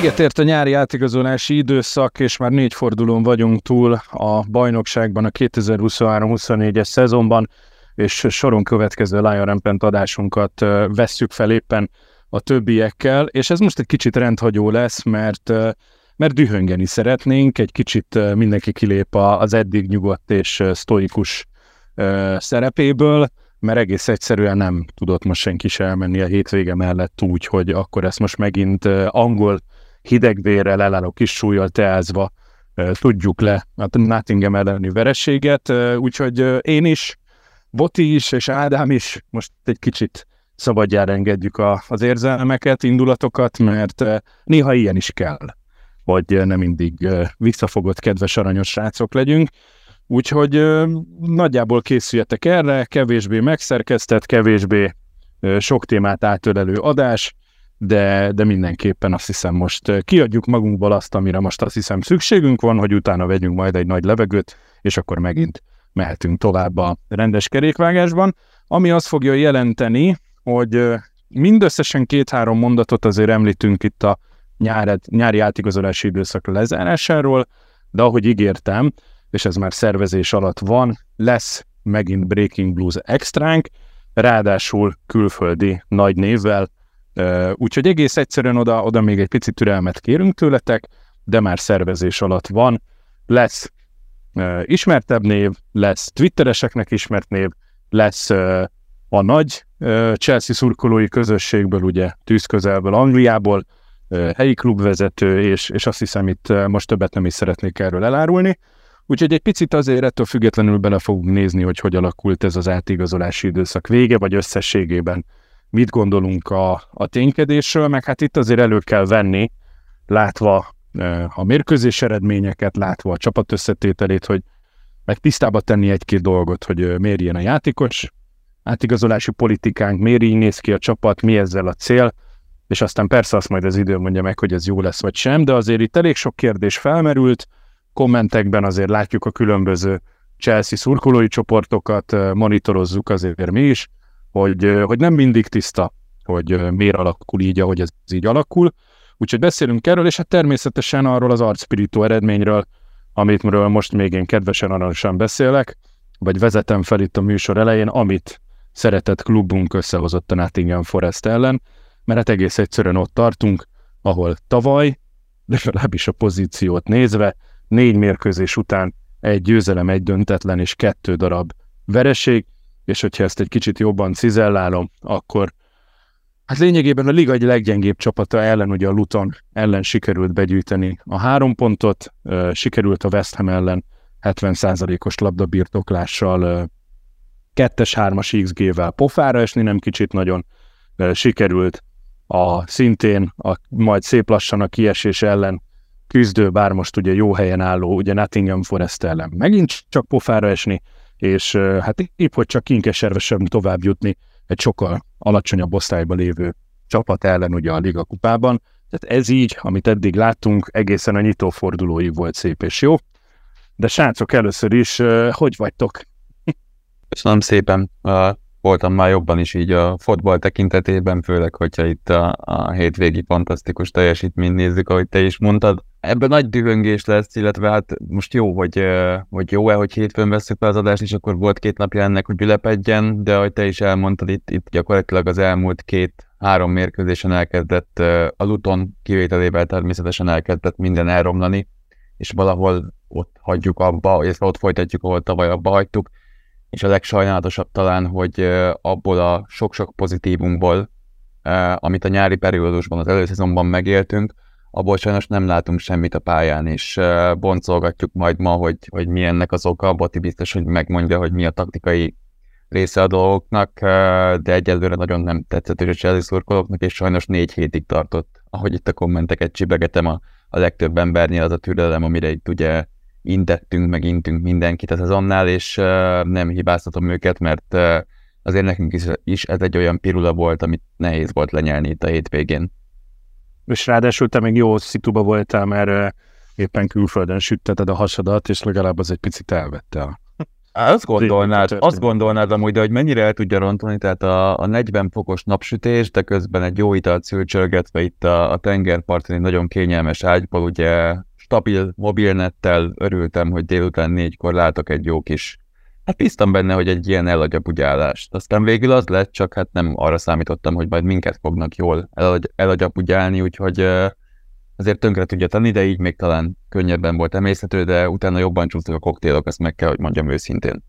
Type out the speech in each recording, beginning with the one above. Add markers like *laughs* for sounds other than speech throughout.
Véget ért a nyári átigazolási időszak, és már négy fordulón vagyunk túl a bajnokságban a 2023-24-es szezonban, és soron következő Lion Rampant adásunkat vesszük fel éppen a többiekkel, és ez most egy kicsit rendhagyó lesz, mert mert dühöngeni szeretnénk, egy kicsit mindenki kilép az eddig nyugodt és sztoikus szerepéből, mert egész egyszerűen nem tudott most senki se elmenni a hétvége mellett úgy, hogy akkor ezt most megint angol hidegvérrel, elálló kis súlyjal teázva tudjuk le a Nottingham elleni vereséget, úgyhogy én is, Boti is és Ádám is most egy kicsit szabadjára engedjük a, az érzelmeket, indulatokat, mert néha ilyen is kell, hogy nem mindig visszafogott, kedves, aranyos srácok legyünk. Úgyhogy nagyjából készüljetek erre, kevésbé megszerkesztett, kevésbé sok témát átölelő adás, de, de mindenképpen azt hiszem most kiadjuk magunkból azt, amire most azt hiszem szükségünk van, hogy utána vegyünk majd egy nagy levegőt, és akkor megint mehetünk tovább a rendes kerékvágásban, ami azt fogja jelenteni, hogy mindösszesen két-három mondatot azért említünk itt a nyári, nyári átigazolási időszak lezárásáról, de ahogy ígértem, és ez már szervezés alatt van, lesz megint Breaking Blues extránk, ráadásul külföldi nagy névvel, Úgyhogy egész egyszerűen oda, oda még egy picit türelmet kérünk tőletek, de már szervezés alatt van. Lesz ismertebb név, lesz twittereseknek ismert név, lesz a nagy Chelsea szurkolói közösségből, ugye tűzközelből, Angliából, helyi klubvezető, és, és azt hiszem itt most többet nem is szeretnék erről elárulni. Úgyhogy egy picit azért ettől függetlenül bele fogunk nézni, hogy hogy alakult ez az átigazolási időszak vége, vagy összességében mit gondolunk a, a ténykedésről, meg hát itt azért elő kell venni, látva a mérkőzés eredményeket, látva a csapat összetételét, hogy meg tisztába tenni egy-két dolgot, hogy miért ilyen a játékos, átigazolási politikánk, miért így néz ki a csapat, mi ezzel a cél, és aztán persze azt majd az idő mondja meg, hogy ez jó lesz vagy sem, de azért itt elég sok kérdés felmerült, kommentekben azért látjuk a különböző Chelsea szurkolói csoportokat, monitorozzuk azért mi is, hogy, hogy nem mindig tiszta, hogy miért alakul így, ahogy ez így alakul. Úgyhogy beszélünk erről, és hát természetesen arról az arcspirító eredményről, amit most még én kedvesen aranyosan beszélek, vagy vezetem fel itt a műsor elején, amit szeretett klubunk összehozott a Nottingham Forest ellen, mert hát egész egyszerűen ott tartunk, ahol tavaly, legalábbis a pozíciót nézve, négy mérkőzés után egy győzelem, egy döntetlen és kettő darab vereség, és hogyha ezt egy kicsit jobban cizellálom, akkor hát lényegében a liga egy leggyengébb csapata ellen, ugye a Luton ellen sikerült begyűjteni a három pontot, sikerült a West Ham ellen 70%-os labdabirtoklással, kettes, hármas XG-vel pofára esni, nem kicsit nagyon sikerült a szintén a, majd szép lassan a kiesés ellen küzdő, bár most ugye jó helyen álló, ugye Nottingham Forest ellen megint csak pofára esni, és hát épp, hogy csak kinkeserve sem tovább jutni egy sokkal alacsonyabb osztályban lévő csapat ellen ugye a Liga kupában. Tehát ez így, amit eddig láttunk, egészen a nyitófordulóig volt szép és jó. De srácok, először is, hogy vagytok? Köszönöm szépen voltam már jobban is így a fotball tekintetében, főleg, hogyha itt a, a hétvégi fantasztikus teljesítményt nézzük, ahogy te is mondtad. Ebben nagy dühöngés lesz, illetve hát most jó, hogy, hogy jó-e, hogy hétfőn veszük fel az adást, és akkor volt két napja ennek, hogy ülepedjen, de ahogy te is elmondtad, itt, itt gyakorlatilag az elmúlt két-három mérkőzésen elkezdett a Luton kivételével természetesen elkezdett minden elromlani, és valahol ott hagyjuk abba, illetve ott folytatjuk, ahol tavaly abba hagytuk és a legsajnálatosabb talán, hogy abból a sok-sok pozitívunkból, amit a nyári periódusban, az előszezonban megéltünk, abból sajnos nem látunk semmit a pályán, és boncolgatjuk majd ma, hogy, hogy mi ennek az oka. Boti biztos, hogy megmondja, hogy mi a taktikai része a dolgoknak, de egyelőre nagyon nem tetszett és a Chelsea szurkolóknak, és sajnos négy hétig tartott ahogy itt a kommenteket csibegetem, a, a legtöbb embernél az a türelem, amire itt ugye intettünk, meg intünk mindenkit a szezonnál, és nem hibáztatom őket, mert azért nekünk is, is ez egy olyan pirula volt, amit nehéz volt lenyelni itt a hétvégén. És ráadásul te még jó szituba voltál, mert éppen külföldön sütteted a hasadat, és legalább az egy picit elvette a azt gondolnád, azt gondolnád amúgy, de hogy mennyire el tudja rontani, tehát a, a 40 fokos napsütés, de közben egy jó italt szülcsölgetve itt a, a tengerparton egy nagyon kényelmes ágyból, ugye stabil mobilnettel örültem, hogy délután négykor látok egy jó kis Hát bíztam benne, hogy egy ilyen elagyapugyálást. Aztán végül az lett, csak hát nem arra számítottam, hogy majd minket fognak jól elagy, elagyapugyálni, úgyhogy azért tönkre tudja tenni, de így még talán könnyebben volt emészhető, de utána jobban csúsztak a koktélok, ezt meg kell, hogy mondjam őszintén.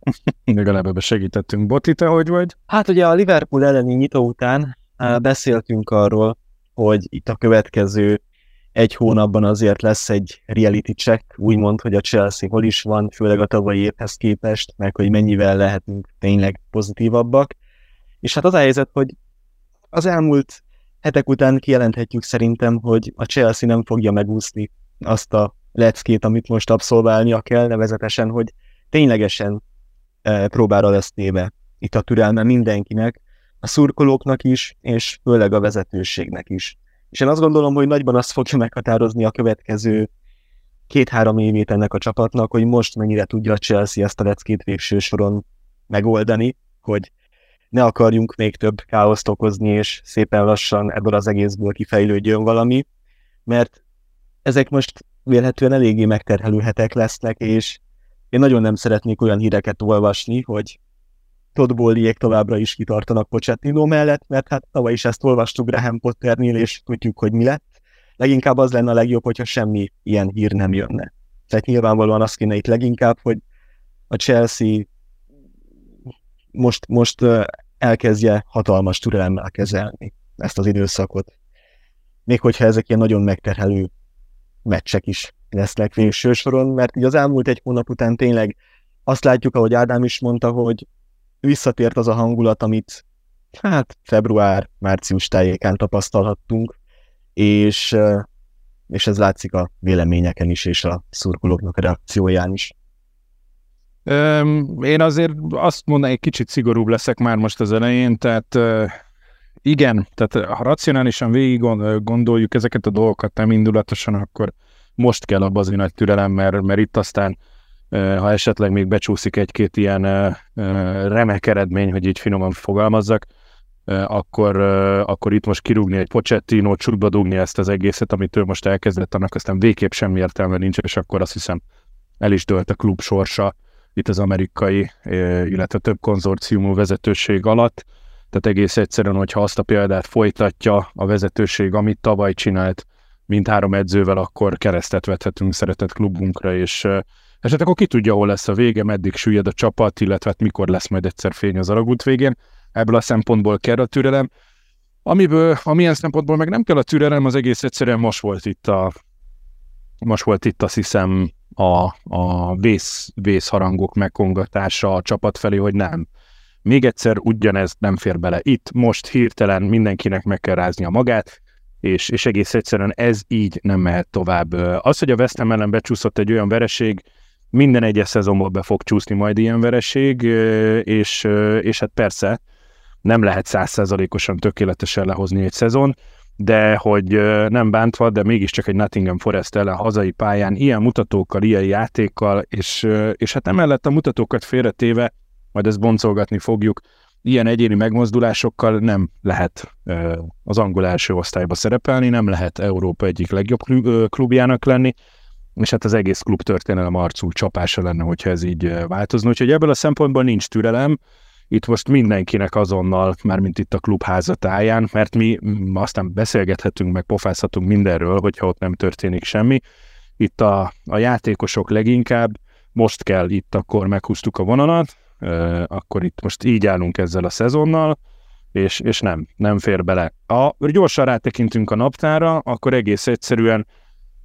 *laughs* Legalább ebbe segítettünk. Boti, te hogy vagy? Hát ugye a Liverpool elleni nyitó után beszéltünk arról, hogy itt a következő egy hónapban azért lesz egy reality check, úgymond, hogy a Chelsea hol is van, főleg a tavalyi évhez képest, meg hogy mennyivel lehetünk tényleg pozitívabbak. És hát az a helyzet, hogy az elmúlt hetek után kijelenthetjük szerintem, hogy a Chelsea nem fogja megúszni azt a leckét, amit most abszolválnia kell, nevezetesen, hogy ténylegesen e, próbára lesz téve itt a türelme mindenkinek, a szurkolóknak is, és főleg a vezetőségnek is. És én azt gondolom, hogy nagyban azt fogja meghatározni a következő két-három évét ennek a csapatnak, hogy most mennyire tudja a Chelsea ezt a leckét végső soron megoldani, hogy ne akarjunk még több káoszt okozni, és szépen lassan ebből az egészből kifejlődjön valami, mert ezek most vélhetően eléggé megterhelő hetek lesznek, és én nagyon nem szeretnék olyan híreket olvasni, hogy Todd továbbra is kitartanak Pochettino mellett, mert hát tavaly is ezt olvastuk Graham Potternél, és tudjuk, hogy mi lett. Leginkább az lenne a legjobb, hogyha semmi ilyen hír nem jönne. Tehát nyilvánvalóan azt kéne itt leginkább, hogy a Chelsea most, most elkezdje hatalmas türelemmel kezelni ezt az időszakot. Még hogyha ezek ilyen nagyon megterhelő meccsek is lesznek végső soron, mert így az elmúlt egy hónap után tényleg azt látjuk, ahogy Ádám is mondta, hogy visszatért az a hangulat, amit hát február-március tájékán tapasztalhattunk, és, és ez látszik a véleményeken is, és a szurkolóknak a reakcióján is. Én azért azt mondanám, egy kicsit szigorúbb leszek már most az elején, tehát igen, tehát ha racionálisan végig gondoljuk ezeket a dolgokat, nem indulatosan, akkor most kell abba az nagy türelem, mert, mert itt aztán ha esetleg még becsúszik egy-két ilyen remek eredmény, hogy így finoman fogalmazzak, akkor, akkor itt most kirúgni egy Pochettino, csukba dugni ezt az egészet, amit ő most elkezdett, annak aztán végképp semmi értelme nincs, és akkor azt hiszem el is dölt a klub sorsa itt az amerikai, illetve több konzorciumú vezetőség alatt. Tehát egész egyszerűen, hogyha azt a példát folytatja a vezetőség, amit tavaly csinált, mint három edzővel, akkor keresztet vethetünk szeretett klubunkra, és esetleg akkor ki tudja, hol lesz a vége, meddig süllyed a csapat, illetve hát mikor lesz majd egyszer fény az alagút végén. Ebből a szempontból kell a türelem. Amiből, amilyen szempontból meg nem kell a türelem, az egész egyszerűen most volt itt a most volt itt azt hiszem a, a vész, vészharangok megkongatása a csapat felé, hogy nem. Még egyszer ugyanez nem fér bele. Itt most hirtelen mindenkinek meg kell ráznia magát, és, és egész egyszerűen ez így nem mehet tovább. Az, hogy a West Ham ellen becsúszott egy olyan vereség, minden egyes szezonban be fog csúszni majd ilyen vereség, és, és hát persze nem lehet százszerzalékosan tökéletesen lehozni egy szezon, de hogy nem bántva, de mégiscsak egy Nottingham Forest ellen hazai pályán ilyen mutatókkal, ilyen játékkal, és, és hát emellett a mutatókat félretéve, majd ezt boncolgatni fogjuk, ilyen egyéni megmozdulásokkal nem lehet az angol első osztályba szerepelni, nem lehet Európa egyik legjobb klubjának lenni, és hát az egész klub történelem arcú csapása lenne, hogyha ez így változna. Úgyhogy ebből a szempontból nincs türelem, itt most mindenkinek azonnal, már mint itt a klubháza táján, mert mi aztán beszélgethetünk, meg pofázhatunk mindenről, hogyha ott nem történik semmi. Itt a, a játékosok leginkább, most kell itt akkor meghúztuk a vonalat, akkor itt most így állunk ezzel a szezonnal, és, és nem, nem fér bele. Ha gyorsan rátekintünk a naptára, akkor egész egyszerűen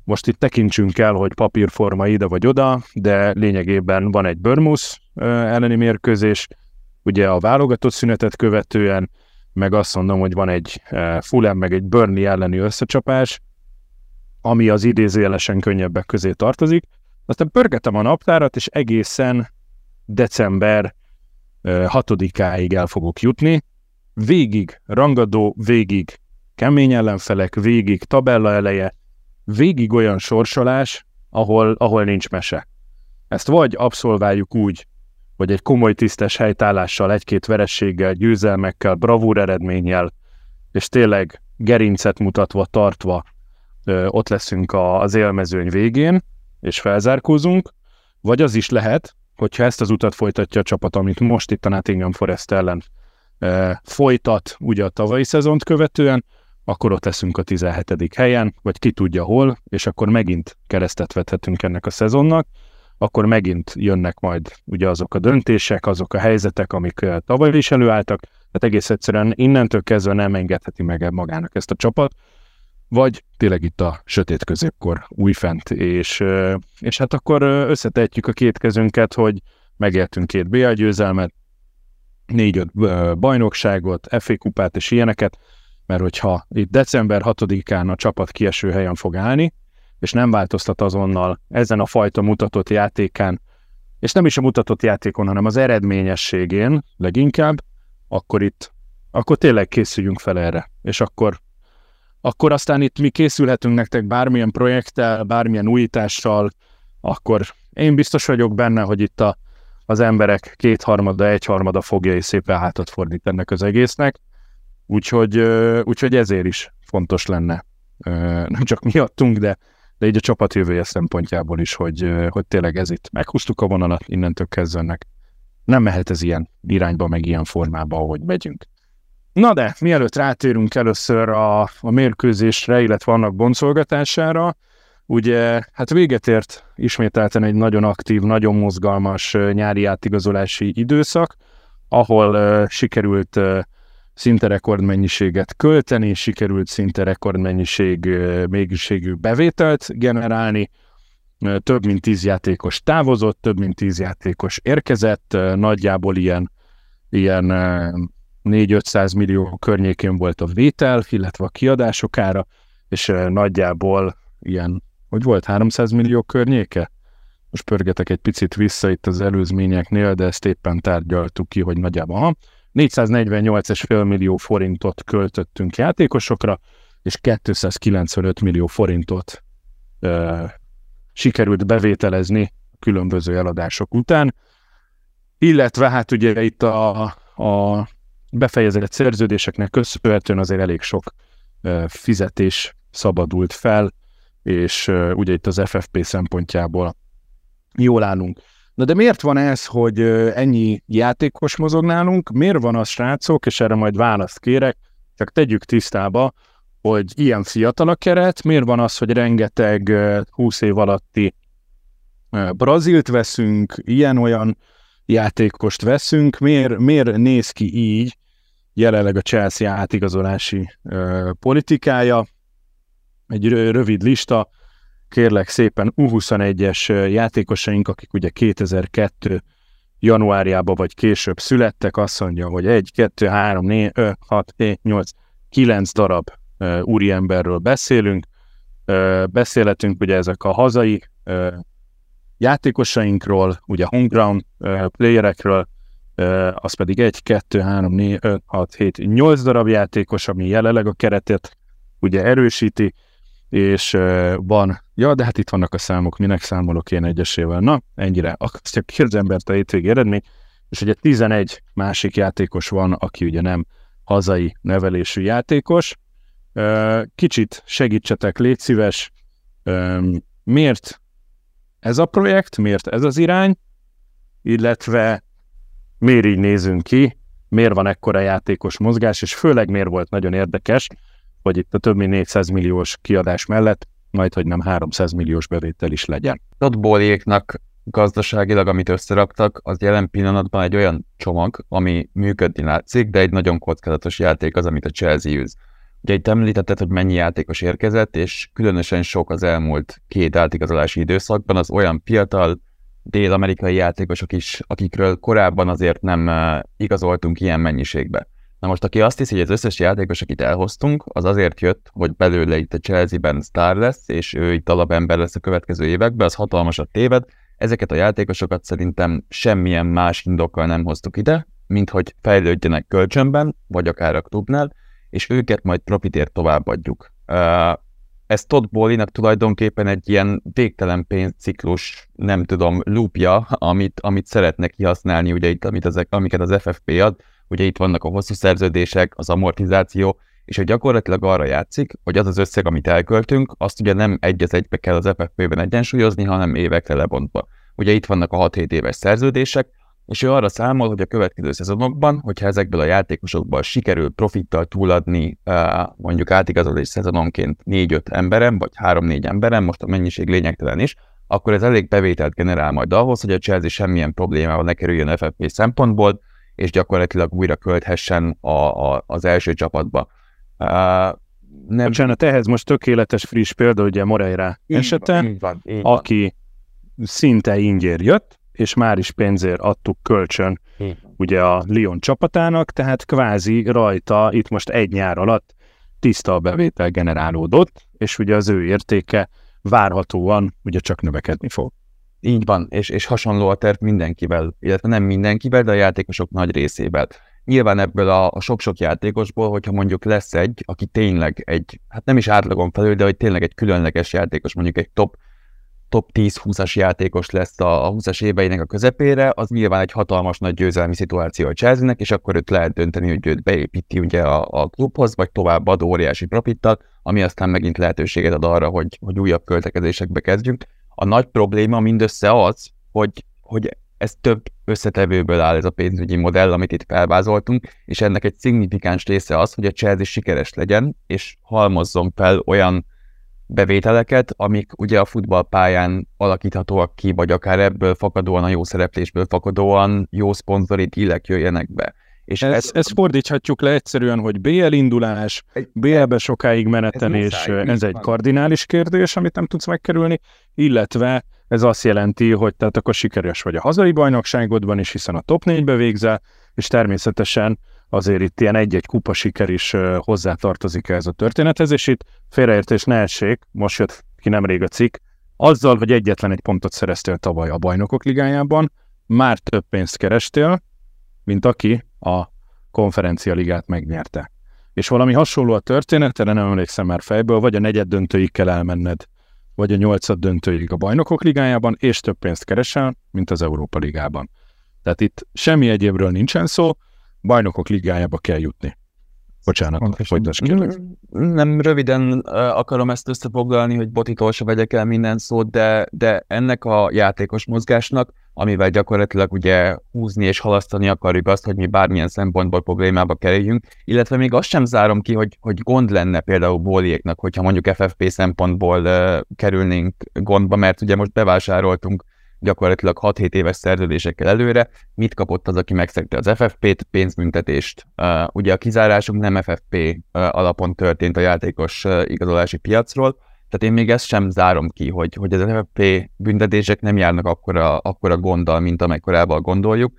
most itt tekintsünk el, hogy papírforma ide vagy oda, de lényegében van egy Börmusz elleni mérkőzés, ugye a válogatott szünetet követően meg azt mondom, hogy van egy Fulham, meg egy Burnley elleni összecsapás, ami az idézőjelesen könnyebbek közé tartozik. Aztán pörgetem a naptárat, és egészen december 6-áig el fogok jutni. Végig rangadó, végig kemény ellenfelek, végig tabella eleje, végig olyan sorsolás, ahol, ahol nincs mese. Ezt vagy abszolváljuk úgy, hogy egy komoly tisztes helytállással, egy-két verességgel, győzelmekkel, bravúr eredménnyel, és tényleg gerincet mutatva, tartva ott leszünk a, az élmezőny végén, és felzárkózunk, vagy az is lehet, hogyha ezt az utat folytatja a csapat, amit most itt a Nottingham Forest ellen folytat, ugye a tavalyi szezont követően, akkor ott leszünk a 17. helyen, vagy ki tudja hol, és akkor megint keresztet vethetünk ennek a szezonnak, akkor megint jönnek majd ugye azok a döntések, azok a helyzetek, amik tavaly is előálltak, tehát egész egyszerűen innentől kezdve nem engedheti meg magának ezt a csapat, vagy tényleg itt a sötét középkor újfent, és, és hát akkor összetetjük a két kezünket, hogy megértünk két BL győzelmet, négy-öt bajnokságot, FA kupát és ilyeneket, mert hogyha itt december 6-án a csapat kieső helyen fog állni, és nem változtat azonnal ezen a fajta mutatott játékán, és nem is a mutatott játékon, hanem az eredményességén leginkább, akkor itt, akkor tényleg készüljünk fel erre, és akkor, akkor aztán itt mi készülhetünk nektek bármilyen projekttel, bármilyen újítással, akkor én biztos vagyok benne, hogy itt a, az emberek kétharmada, egyharmada fogja és szépen hátat fordít ennek az egésznek, úgyhogy, úgyhogy ezért is fontos lenne, nem csak miattunk, de de így a csapat jövője szempontjából is, hogy, hogy tényleg ez itt meghúztuk a vonalat, innentől kezdve nem mehet ez ilyen irányba, meg ilyen formába, ahogy megyünk. Na de, mielőtt rátérünk először a, a mérkőzésre, illetve annak boncolgatására, ugye, hát véget ért ismételten egy nagyon aktív, nagyon mozgalmas nyári átigazolási időszak, ahol uh, sikerült uh, szinte rekordmennyiséget költeni, sikerült szinte rekordmennyiség mégyiségű bevételt generálni, több mint tíz játékos távozott, több mint tíz játékos érkezett, nagyjából ilyen, ilyen 4-500 millió környékén volt a vétel, illetve a kiadások ára, és nagyjából ilyen, hogy volt 300 millió környéke? Most pörgetek egy picit vissza itt az előzményeknél, de ezt éppen tárgyaltuk ki, hogy nagyjából ha 448,5 millió forintot költöttünk játékosokra, és 295 millió forintot ö, sikerült bevételezni különböző eladások után. Illetve hát ugye itt a, a befejezett szerződéseknek köszönhetően azért elég sok ö, fizetés szabadult fel, és ö, ugye itt az FFP szempontjából jól állunk. Na de miért van ez, hogy ennyi játékos mozog nálunk? Miért van az, srácok, és erre majd választ kérek, csak tegyük tisztába, hogy ilyen fiatal a keret, miért van az, hogy rengeteg 20 év alatti Brazilt veszünk, ilyen-olyan játékost veszünk, miért, miért néz ki így jelenleg a Chelsea átigazolási politikája? Egy rövid lista, kérlek szépen U21-es játékosaink, akik ugye 2002 januárjában vagy később születtek, azt mondja, hogy 1, 2, 3, 4, 5, 6, 7, 8, 9 darab úriemberről beszélünk. Beszélhetünk ugye ezek a hazai játékosainkról, ugye homeground playerekről, az pedig 1, 2, 3, 4, 5, 6, 7, 8 darab játékos, ami jelenleg a keretet ugye erősíti, és van, ja, de hát itt vannak a számok, minek számolok én egyesével. Na, ennyire. Akasztja ki az embert a hétvégi eredmény, és ugye 11 másik játékos van, aki ugye nem hazai nevelésű játékos. Kicsit segítsetek, légy szíves, miért ez a projekt, miért ez az irány, illetve miért így nézünk ki, miért van ekkora játékos mozgás, és főleg miért volt nagyon érdekes, hogy itt a több mint 400 milliós kiadás mellett majd, hogy nem 300 milliós bevétel is legyen. Bóliéknak gazdaságilag, amit összeraktak, az jelen pillanatban egy olyan csomag, ami működni látszik, de egy nagyon kockázatos játék az, amit a Chelsea űz. Ugye itt említetted, hogy mennyi játékos érkezett, és különösen sok az elmúlt két átigazolási időszakban az olyan fiatal dél-amerikai játékosok is, akikről korábban azért nem igazoltunk ilyen mennyiségbe. Na most, aki azt hiszi, hogy az összes játékos, akit elhoztunk, az azért jött, hogy belőle itt a Chelsea-ben sztár lesz, és ő itt alapember lesz a következő években, az hatalmasat téved. Ezeket a játékosokat szerintem semmilyen más indokkal nem hoztuk ide, mint hogy fejlődjenek kölcsönben, vagy akár a klubnál, és őket majd profitért továbbadjuk. Ez Todd Bowley-nak tulajdonképpen egy ilyen végtelen pénzciklus, nem tudom, loopja, amit, amit szeretnek kihasználni, ugye itt, amit ezek, amiket az FFP ad, ugye itt vannak a hosszú szerződések, az amortizáció, és hogy gyakorlatilag arra játszik, hogy az az összeg, amit elköltünk, azt ugye nem egy az egybe kell az FFP-ben egyensúlyozni, hanem évekre lebontva. Ugye itt vannak a 6-7 éves szerződések, és ő arra számol, hogy a következő szezonokban, hogyha ezekből a játékosokból sikerül profittal túladni mondjuk átigazolás szezononként 4-5 emberem, vagy 3-4 emberem, most a mennyiség lényegtelen is, akkor ez elég bevételt generál majd ahhoz, hogy a Chelsea semmilyen problémával ne kerüljön FFP szempontból, és gyakorlatilag újra költhessen a, a, az első csapatba. Uh, nem... Bocsánat, ehhez most tökéletes friss példa, ugye Moreira esete, van, így van, így aki van. szinte ingér jött, és már is pénzért adtuk kölcsön így. ugye a Lyon csapatának, tehát kvázi rajta itt most egy nyár alatt tiszta a bevétel generálódott, és ugye az ő értéke várhatóan ugye csak növekedni fog. Így van, és, és hasonló a terv mindenkivel, illetve nem mindenkivel, de a játékosok nagy részével. Nyilván ebből a, a sok-sok játékosból, hogyha mondjuk lesz egy, aki tényleg egy, hát nem is átlagon felül, de hogy tényleg egy különleges játékos, mondjuk egy top, top 10-20-as játékos lesz a, a 20-as éveinek a közepére, az nyilván egy hatalmas nagy győzelmi szituáció a chelsea és akkor őt lehet dönteni, hogy őt beépíti ugye a, a klubhoz, vagy tovább ad óriási profittal, ami aztán megint lehetőséget ad arra, hogy, hogy újabb költekezésekbe kezdjünk. A nagy probléma mindössze az, hogy, hogy ez több összetevőből áll ez a pénzügyi modell, amit itt felvázoltunk, és ennek egy szignifikáns része az, hogy a Chelsea sikeres legyen, és halmozzon fel olyan bevételeket, amik ugye a futballpályán alakíthatóak ki, vagy akár ebből fakadóan, a jó szereplésből fakadóan jó szponzori dílek jöjjenek be. És ez, ez, ezt fordíthatjuk le egyszerűen, hogy BL indulás, BL-be sokáig menetelés, ez, ez egy kardinális kérdés, amit nem tudsz megkerülni, illetve ez azt jelenti, hogy tehát akkor sikeres vagy a hazai bajnokságodban is, hiszen a top 4-be végzel, és természetesen azért itt ilyen egy-egy kupa siker is hozzátartozik ez a történethez, és itt félreértés ne essék, most jött ki nemrég a cikk, azzal, hogy egyetlen egy pontot szereztél tavaly a bajnokok ligájában, már több pénzt kerestél, mint aki a konferencia ligát megnyerte. És valami hasonló a történet, erre nem emlékszem már fejből, vagy a negyed döntőig kell elmenned, vagy a nyolcad döntőig a bajnokok ligájában, és több pénzt keresel, mint az Európa ligában. Tehát itt semmi egyébről nincsen szó, bajnokok ligájába kell jutni. Bocsánat, folytasd kérlek. Nem röviden akarom ezt összefoglalni, hogy Botitól se vegyek el minden szót, de, de ennek a játékos mozgásnak, amivel gyakorlatilag ugye húzni és halasztani akarjuk azt, hogy mi bármilyen szempontból problémába kerüljünk, illetve még azt sem zárom ki, hogy, hogy gond lenne például Bóliéknak, hogyha mondjuk FFP szempontból uh, kerülnénk gondba, mert ugye most bevásároltunk gyakorlatilag 6-7 éves szerződésekkel előre. Mit kapott az, aki megszegte az FFP-t, pénzbüntetést? Uh, ugye a kizárásunk nem FFP uh, alapon történt a játékos uh, igazolási piacról, tehát én még ezt sem zárom ki, hogy, hogy az FFP büntetések nem járnak akkora, akkora gonddal, mint amekkorával gondoljuk,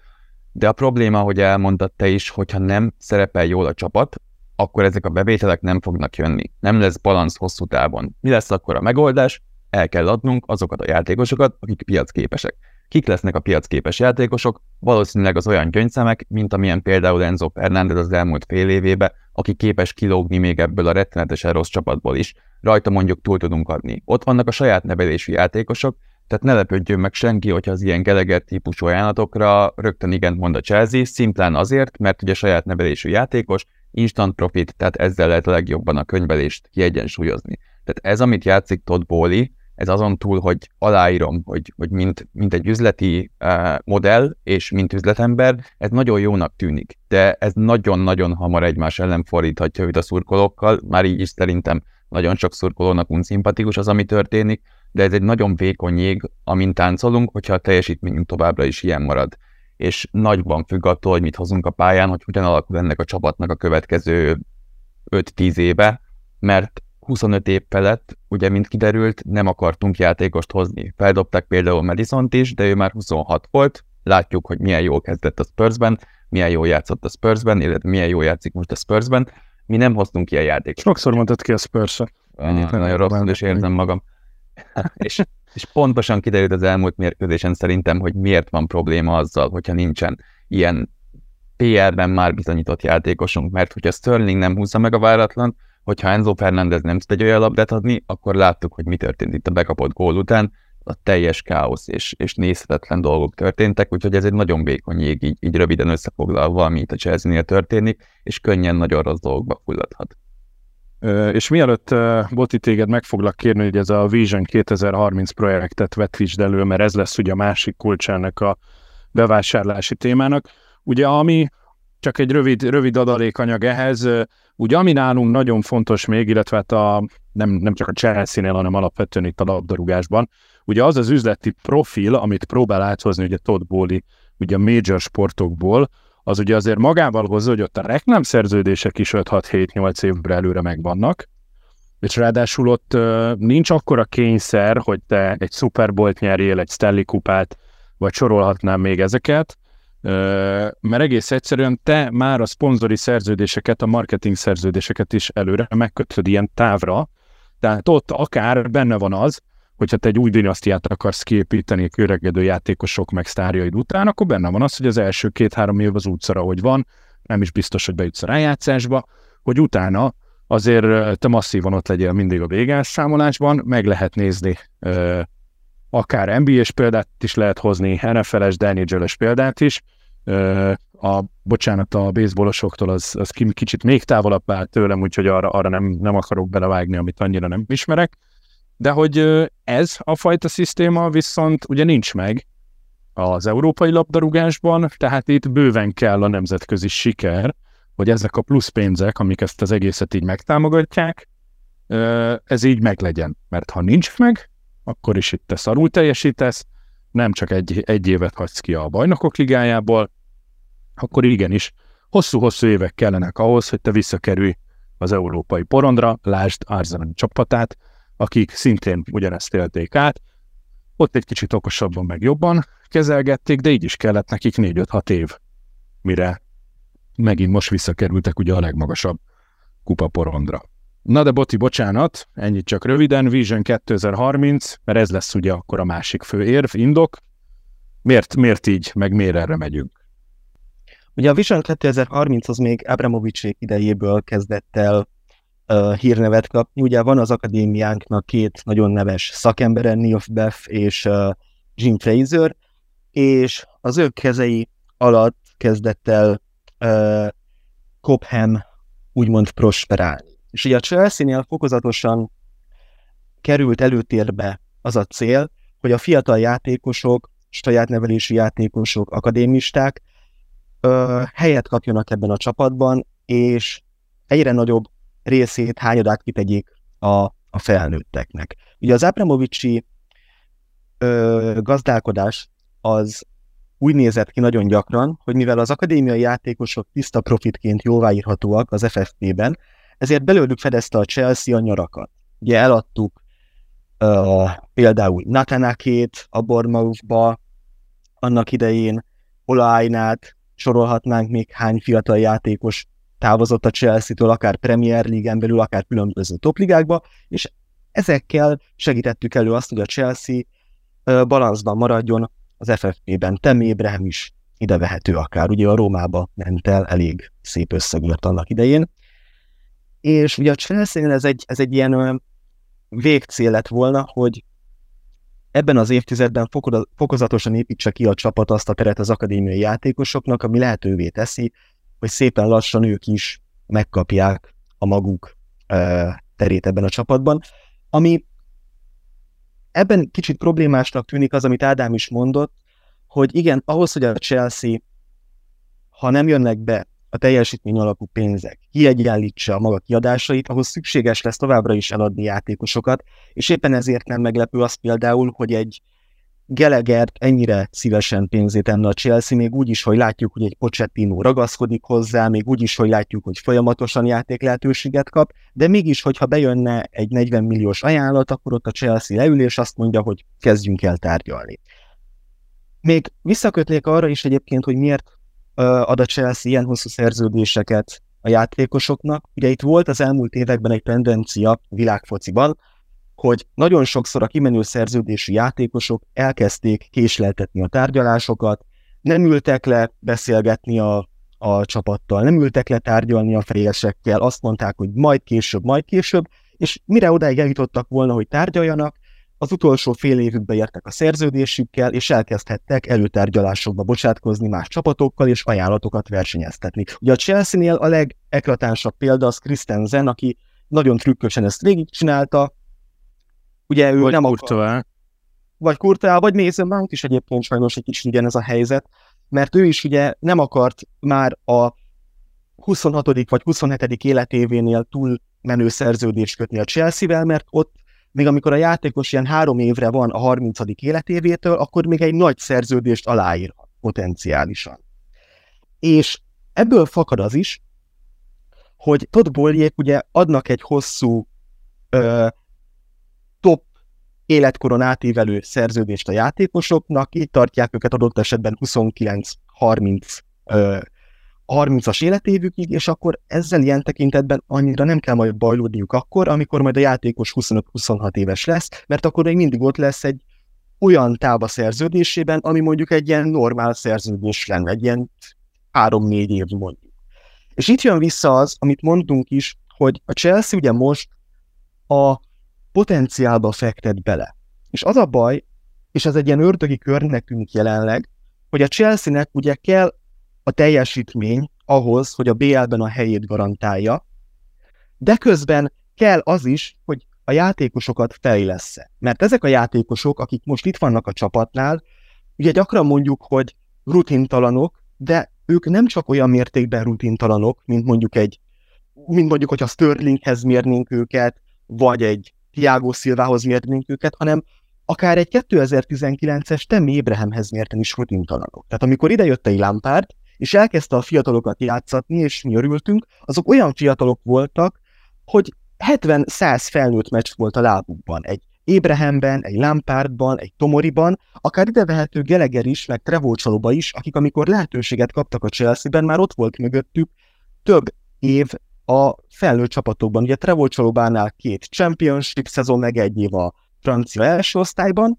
de a probléma, hogy elmondtad te is, hogyha nem szerepel jól a csapat, akkor ezek a bevételek nem fognak jönni. Nem lesz balansz hosszú távon. Mi lesz akkor a megoldás? El kell adnunk azokat a játékosokat, akik piacképesek. Kik lesznek a piacképes játékosok? Valószínűleg az olyan gyöngyszemek, mint amilyen például Enzo Fernández az elmúlt fél évébe, aki képes kilógni még ebből a rettenetesen rossz csapatból is. Rajta mondjuk túl tudunk adni. Ott vannak a saját nevelésű játékosok, tehát ne lepődjön meg senki, hogyha az ilyen Geleger típusú ajánlatokra rögtön igent mond a Chelsea, szimplán azért, mert ugye saját nevelésű játékos, instant profit, tehát ezzel lehet a legjobban a könyvelést kiegyensúlyozni. Tehát ez, amit játszik Todd Bowley, ez azon túl, hogy aláírom, hogy, hogy mint, mint egy üzleti uh, modell és mint üzletember, ez nagyon jónak tűnik, de ez nagyon-nagyon hamar egymás ellen fordíthatja őt a szurkolókkal, már így is szerintem nagyon sok szurkolónak unszimpatikus az, ami történik, de ez egy nagyon vékony jég, amint táncolunk, hogyha a teljesítményünk továbbra is ilyen marad. És nagyban függ attól, hogy mit hozunk a pályán, hogy hogyan alakul ennek a csapatnak a következő 5-10 éve, mert 25 év felett, ugye, mint kiderült, nem akartunk játékost hozni. Feldobták például madison is, de ő már 26 volt, látjuk, hogy milyen jól kezdett a Spursben, milyen jól játszott a Spursben, illetve milyen jól játszik most a Spursben. Mi nem hoztunk ilyen játékot. Sokszor mondtad ki a spurs Nagyon rosszul is érzem magam. *laughs* és, és pontosan kiderült az elmúlt mérkőzésen szerintem, hogy miért van probléma azzal, hogyha nincsen ilyen PR-ben már bizonyított játékosunk, mert hogyha Sterling nem húzza meg a váratlan, hogyha Enzo Fernández nem tud egy olyan labdát adni, akkor láttuk, hogy mi történt itt a bekapott gól után, a teljes káosz és, és nézhetetlen dolgok történtek, úgyhogy ez egy nagyon vékony jég, így, így röviden összefoglalva, ami itt a Chelsea-nél történik, és könnyen nagyon rossz dolgokba fulladhat. És mielőtt Boti téged meg foglak kérni, hogy ez a Vision 2030 projektet vetítsd elő, mert ez lesz ugye a másik kulcsának a bevásárlási témának. Ugye ami, csak egy rövid, rövid adalékanyag ehhez, ugye ami nálunk nagyon fontos még, illetve hát a, nem, nem csak a Chelsea-nél, hanem alapvetően itt a labdarúgásban, ugye az az üzleti profil, amit próbál áthozni ugye Todd Bowley, ugye a major sportokból, az ugye azért magával hozza, hogy ott a reklámszerződések is 5-6-7-8 évre előre megvannak, és ráadásul ott nincs akkora kényszer, hogy te egy Super nyerjél, egy Stanley kupát, vagy sorolhatnám még ezeket, mert egész egyszerűen te már a szponzori szerződéseket, a marketing szerződéseket is előre megkötöd ilyen távra, tehát ott akár benne van az, hogyha te egy új dinasztiát akarsz kiépíteni köregedő játékosok meg sztárjaid után, akkor benne van az, hogy az első két-három év az útszara, hogy van, nem is biztos, hogy bejutsz a rájátszásba, hogy utána azért te masszívan ott legyél mindig a végelszámolásban, meg lehet nézni akár NBA-s példát is lehet hozni, NFL-es, Daniel példát is, a, bocsánat, a baseballosoktól az, az kicsit még távolabb állt tőlem, úgyhogy arra, arra nem, nem akarok belevágni, amit annyira nem ismerek, de hogy ez a fajta szisztéma viszont ugye nincs meg az európai labdarúgásban, tehát itt bőven kell a nemzetközi siker, hogy ezek a plusz pénzek, amik ezt az egészet így megtámogatják, ez így meglegyen. Mert ha nincs meg, akkor is itt te szarul teljesítesz, nem csak egy, egy évet hagysz ki a bajnokok ligájából, akkor igenis hosszú-hosszú évek kellenek ahhoz, hogy te visszakerülj az európai porondra, lásd Arzenal csapatát, akik szintén ugyanezt élték át. Ott egy kicsit okosabban, meg jobban kezelgették, de így is kellett nekik 4-5-6 év, mire megint most visszakerültek ugye a legmagasabb kupaporondra. Na de Boti, bocsánat, ennyit csak röviden, Vision 2030, mert ez lesz ugye akkor a másik fő érv, indok. Miért, miért így, meg miért erre megyünk? Ugye a Vision 2030 az még Abramovicsék idejéből kezdett el uh, hírnevet kapni. Ugye van az akadémiánknak két nagyon neves szakembere, Neil Beth és uh, Jim Fraser, és az ő kezei alatt kezdett el uh, Cobham úgymond prosperálni. És ugye a Chelsea-nél fokozatosan került előtérbe az a cél, hogy a fiatal játékosok, saját nevelési játékosok, akadémisták ö, helyet kapjanak ebben a csapatban, és egyre nagyobb részét, hányadát kitegyék a, a felnőtteknek. Ugye az Abramovicsi ö, gazdálkodás az úgy nézett ki nagyon gyakran, hogy mivel az akadémiai játékosok tiszta profitként jóváírhatóak az FFP-ben, ezért belőlük fedezte a Chelsea a nyarakat. Ugye eladtuk uh, például Natanakét a Bournemouthba, annak idején Olainát, sorolhatnánk még hány fiatal játékos távozott a Chelsea-től, akár Premier League-en belül, akár különböző topligákba, és ezekkel segítettük elő azt, hogy a Chelsea balanszban maradjon az FFP-ben. Tem Ébrahim is ide vehető akár, ugye a Rómába ment el, elég szép összegért annak idején. És ugye a chelsea ez egy, ez egy ilyen végcél lett volna, hogy ebben az évtizedben fokozatosan építse ki a csapat azt a teret az akadémiai játékosoknak, ami lehetővé teszi, hogy szépen lassan ők is megkapják a maguk terét ebben a csapatban. Ami ebben kicsit problémásnak tűnik az, amit Ádám is mondott, hogy igen, ahhoz, hogy a Chelsea, ha nem jönnek be a teljesítmény alapú pénzek, kiegyenlítse a maga kiadásait, ahhoz szükséges lesz továbbra is eladni játékosokat, és éppen ezért nem meglepő az például, hogy egy Gelegert ennyire szívesen pénzét tenne a Chelsea, még úgy is, hogy látjuk, hogy egy Pochettino ragaszkodik hozzá, még úgy is, hogy látjuk, hogy folyamatosan játék lehetőséget kap, de mégis, hogyha bejönne egy 40 milliós ajánlat, akkor ott a Chelsea leül, azt mondja, hogy kezdjünk el tárgyalni. Még visszakötnék arra is egyébként, hogy miért ad a Chelsea ilyen hosszú szerződéseket a játékosoknak. Ugye itt volt az elmúlt években egy tendencia világfociban, hogy nagyon sokszor a kimenő szerződésű játékosok elkezdték késleltetni a tárgyalásokat, nem ültek le beszélgetni a, a csapattal, nem ültek le tárgyalni a frésekkel, azt mondták, hogy majd később, majd később, és mire odáig eljutottak volna, hogy tárgyaljanak, az utolsó fél évükbe értek a szerződésükkel, és elkezdhettek előtárgyalásokba bocsátkozni más csapatokkal, és ajánlatokat versenyeztetni. Ugye a Chelsea-nél a legeklatánsabb példa az Christensen, aki nagyon trükkösen ezt végigcsinálta. Ugye ő vagy nem akar... Vagy Kurtál, vagy Mason Mount is egyébként sajnos egy kicsit ugyanez a helyzet, mert ő is ugye nem akart már a 26. vagy 27. életévénél túl menő szerződést kötni a Chelsea-vel, mert ott még amikor a játékos ilyen három évre van a 30. életévétől, akkor még egy nagy szerződést aláírhat potenciálisan. És ebből fakad az is, hogy Todd Boljék ugye adnak egy hosszú ö, top életkoron átívelő szerződést a játékosoknak, így tartják őket adott esetben 29-30 30-as életévükig, és akkor ezzel ilyen tekintetben annyira nem kell majd bajlódniuk akkor, amikor majd a játékos 25-26 éves lesz, mert akkor még mindig ott lesz egy olyan táv szerződésében, ami mondjuk egy ilyen normál szerződés lenne, egy ilyen 3-4 év mondjuk. És itt jön vissza az, amit mondtunk is, hogy a Chelsea ugye most a potenciálba fektet bele. És az a baj, és ez egy ilyen ördögi körnek tűnik jelenleg, hogy a Chelsea-nek ugye kell a teljesítmény ahhoz, hogy a BL-ben a helyét garantálja, de közben kell az is, hogy a játékosokat fejlesz Mert ezek a játékosok, akik most itt vannak a csapatnál, ugye gyakran mondjuk, hogy rutintalanok, de ők nem csak olyan mértékben rutintalanok, mint mondjuk egy, mint mondjuk, hogyha Sterlinghez mérnénk őket, vagy egy Thiago Silvához mérnénk őket, hanem akár egy 2019-es Temi Abrahamhez mérten is rutintalanok. Tehát amikor idejött egy Lampard, és elkezdte a fiatalokat játszatni, és mi örültünk, azok olyan fiatalok voltak, hogy 70-100 felnőtt meccs volt a lábukban. Egy Ébrehemben, egy Lampardban, egy Tomoriban, akár ide vehető Geleger is, meg Trevolcsalóba is, akik amikor lehetőséget kaptak a Chelsea-ben, már ott volt mögöttük több év a felnőtt csapatokban. Ugye Trevolcsalóbánál két championship szezon, meg egy év a francia első osztályban,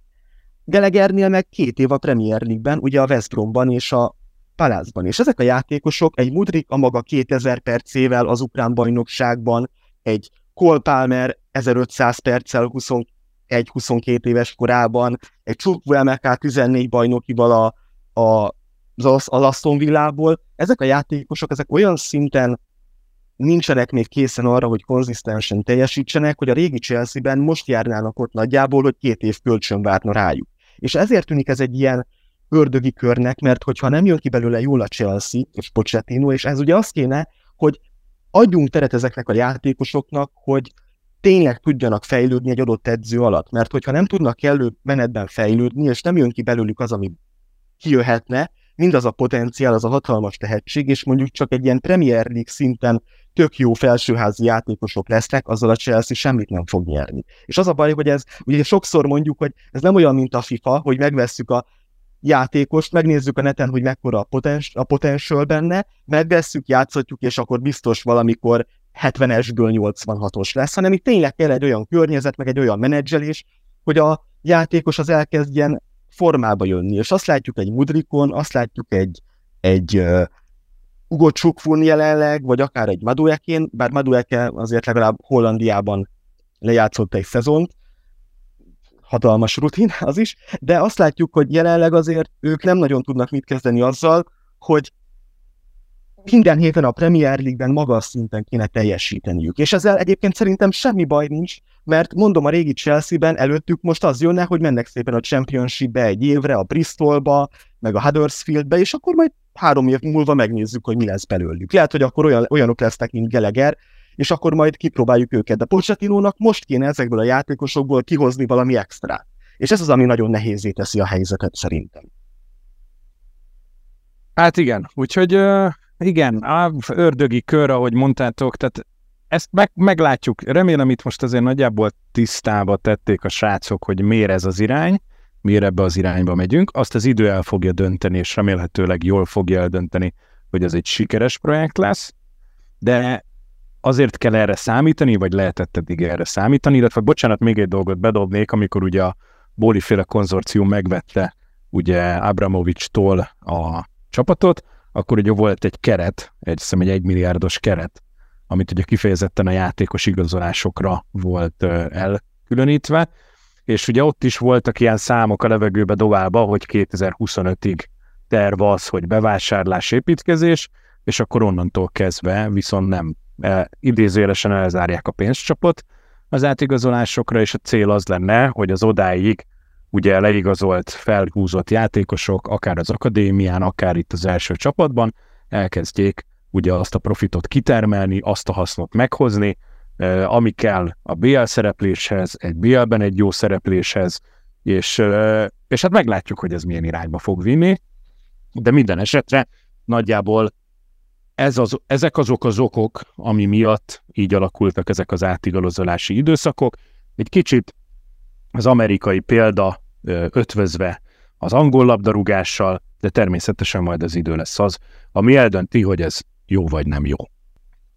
Gelegernél meg két év a Premier League-ben, ugye a West Bromban és a Palászban. És ezek a játékosok, egy Mudrik a maga 2000 percével az ukrán bajnokságban, egy Cole Palmer 1500 perccel 21-22 éves korában, egy Chukwuemeka 14 bajnokival a, a, az, az Aston Villából. Ezek a játékosok, ezek olyan szinten nincsenek még készen arra, hogy konzisztensen teljesítsenek, hogy a régi Chelsea-ben most járnának ott nagyjából, hogy két év kölcsön várna rájuk. És ezért tűnik ez egy ilyen ördögi körnek, mert hogyha nem jön ki belőle jól a Chelsea és Pochettino, és ez ugye azt kéne, hogy adjunk teret ezeknek a játékosoknak, hogy tényleg tudjanak fejlődni egy adott edző alatt. Mert hogyha nem tudnak kellő menetben fejlődni, és nem jön ki belőlük az, ami kijöhetne, mindaz a potenciál, az a hatalmas tehetség, és mondjuk csak egy ilyen Premier League szinten tök jó felsőházi játékosok lesznek, azzal a Chelsea semmit nem fog nyerni. És az a baj, hogy ez, ugye sokszor mondjuk, hogy ez nem olyan, mint a FIFA, hogy megvesszük a játékost, megnézzük a neten, hogy mekkora a, potens, a potential benne, megvesszük, játszhatjuk, és akkor biztos valamikor 70-esből 86-os lesz, hanem itt tényleg kell egy olyan környezet, meg egy olyan menedzselés, hogy a játékos az elkezdjen formába jönni. És azt látjuk egy Mudrikon, azt látjuk egy, egy uh, Ugo Csukfun jelenleg, vagy akár egy Maduekén, bár Madueke azért legalább Hollandiában lejátszott egy szezont, hatalmas rutin az is, de azt látjuk, hogy jelenleg azért ők nem nagyon tudnak mit kezdeni azzal, hogy minden héten a Premier League-ben magas szinten kéne teljesíteniük. És ezzel egyébként szerintem semmi baj nincs, mert mondom a régi Chelsea-ben előttük most az jönne, hogy mennek szépen a Championship-be egy évre, a Bristolba, meg a Huddersfield-be, és akkor majd három év múlva megnézzük, hogy mi lesz belőlük. Lehet, hogy akkor olyan, olyanok lesznek, mint Geleger, és akkor majd kipróbáljuk őket. De Pochettinónak most kéne ezekből a játékosokból kihozni valami extra. És ez az, ami nagyon nehézé teszi a helyzetet szerintem. Hát igen, úgyhogy igen, á, ördögi kör, ahogy mondtátok, tehát ezt meg, meglátjuk. Remélem itt most azért nagyjából tisztába tették a srácok, hogy miért ez az irány, miért ebbe az irányba megyünk. Azt az idő el fogja dönteni, és remélhetőleg jól fogja eldönteni, hogy ez egy sikeres projekt lesz, de azért kell erre számítani, vagy lehetett eddig erre számítani, illetve bocsánat, még egy dolgot bedobnék, amikor ugye a Bóliféle konzorcium megvette ugye Abramovics-tól a csapatot, akkor ugye volt egy keret, egy, hiszem egy egymilliárdos keret, amit ugye kifejezetten a játékos igazolásokra volt elkülönítve, és ugye ott is voltak ilyen számok a levegőbe dobálva, hogy 2025-ig terv az, hogy bevásárlás, építkezés, és akkor onnantól kezdve viszont nem idézőjelesen elzárják a pénzcsapot. Az átigazolásokra, és a cél az lenne, hogy az odáig ugye leigazolt, felhúzott játékosok, akár az akadémián, akár itt az első csapatban, elkezdjék ugye azt a profitot kitermelni, azt a hasznot meghozni, ami kell a BL szerepléshez, egy BL-ben egy jó szerepléshez, és, és hát meglátjuk, hogy ez milyen irányba fog vinni, de minden esetre nagyjából ez az, ezek azok az okok, ami miatt így alakultak ezek az átigalozolási időszakok. Egy kicsit az amerikai példa ötvözve az angol labdarúgással, de természetesen majd az idő lesz az, ami eldönti, hogy ez jó vagy nem jó.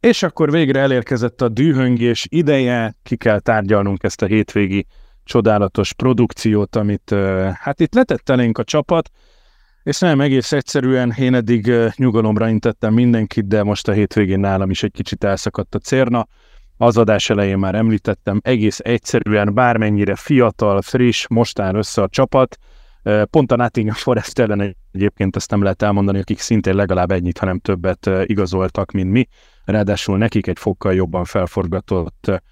És akkor végre elérkezett a dühöngés ideje, ki kell tárgyalnunk ezt a hétvégi csodálatos produkciót, amit hát itt letett elénk a csapat, és nem egész egyszerűen, én eddig nyugalomra intettem mindenkit, de most a hétvégén nálam is egy kicsit elszakadt a cérna. Az adás elején már említettem, egész egyszerűen bármennyire fiatal, friss, most áll össze a csapat. Pont a Nottingham Forest ellen egyébként ezt nem lehet elmondani, akik szintén legalább ennyit, hanem többet igazoltak, mint mi. Ráadásul nekik egy fokkal jobban felforgatott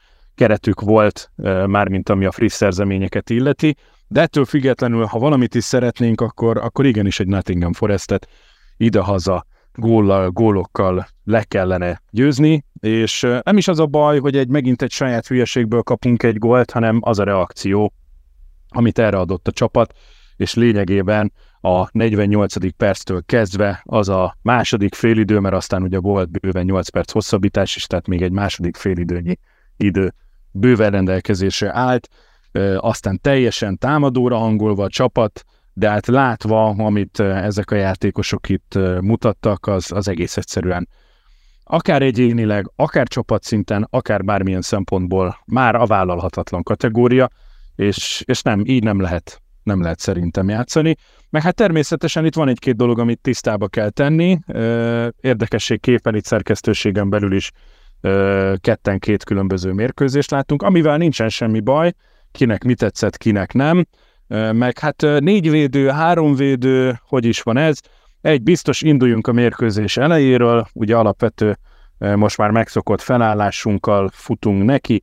keretük volt, mármint ami a friss szerzeményeket illeti. De ettől függetlenül, ha valamit is szeretnénk, akkor, akkor igenis egy Nottingham Forestet idehaza góllal, gólokkal le kellene győzni, és nem is az a baj, hogy egy megint egy saját hülyeségből kapunk egy gólt, hanem az a reakció, amit erre adott a csapat, és lényegében a 48. perctől kezdve az a második félidő, mert aztán ugye volt bőven 8 perc hosszabbítás is, tehát még egy második félidőnyi idő bőven rendelkezésre állt, aztán teljesen támadóra hangolva a csapat, de hát látva, amit ezek a játékosok itt mutattak, az, az egész egyszerűen akár egyénileg, akár csapatszinten, akár bármilyen szempontból már a vállalhatatlan kategória, és, és nem, így nem lehet, nem lehet szerintem játszani. Meg hát természetesen itt van egy-két dolog, amit tisztába kell tenni. Érdekesség képen itt szerkesztőségen belül is ketten két különböző mérkőzést láttunk, amivel nincsen semmi baj, kinek mi tetszett, kinek nem. Meg hát négy védő, három védő, hogy is van ez? Egy, biztos induljunk a mérkőzés elejéről, ugye alapvető most már megszokott felállásunkkal futunk neki,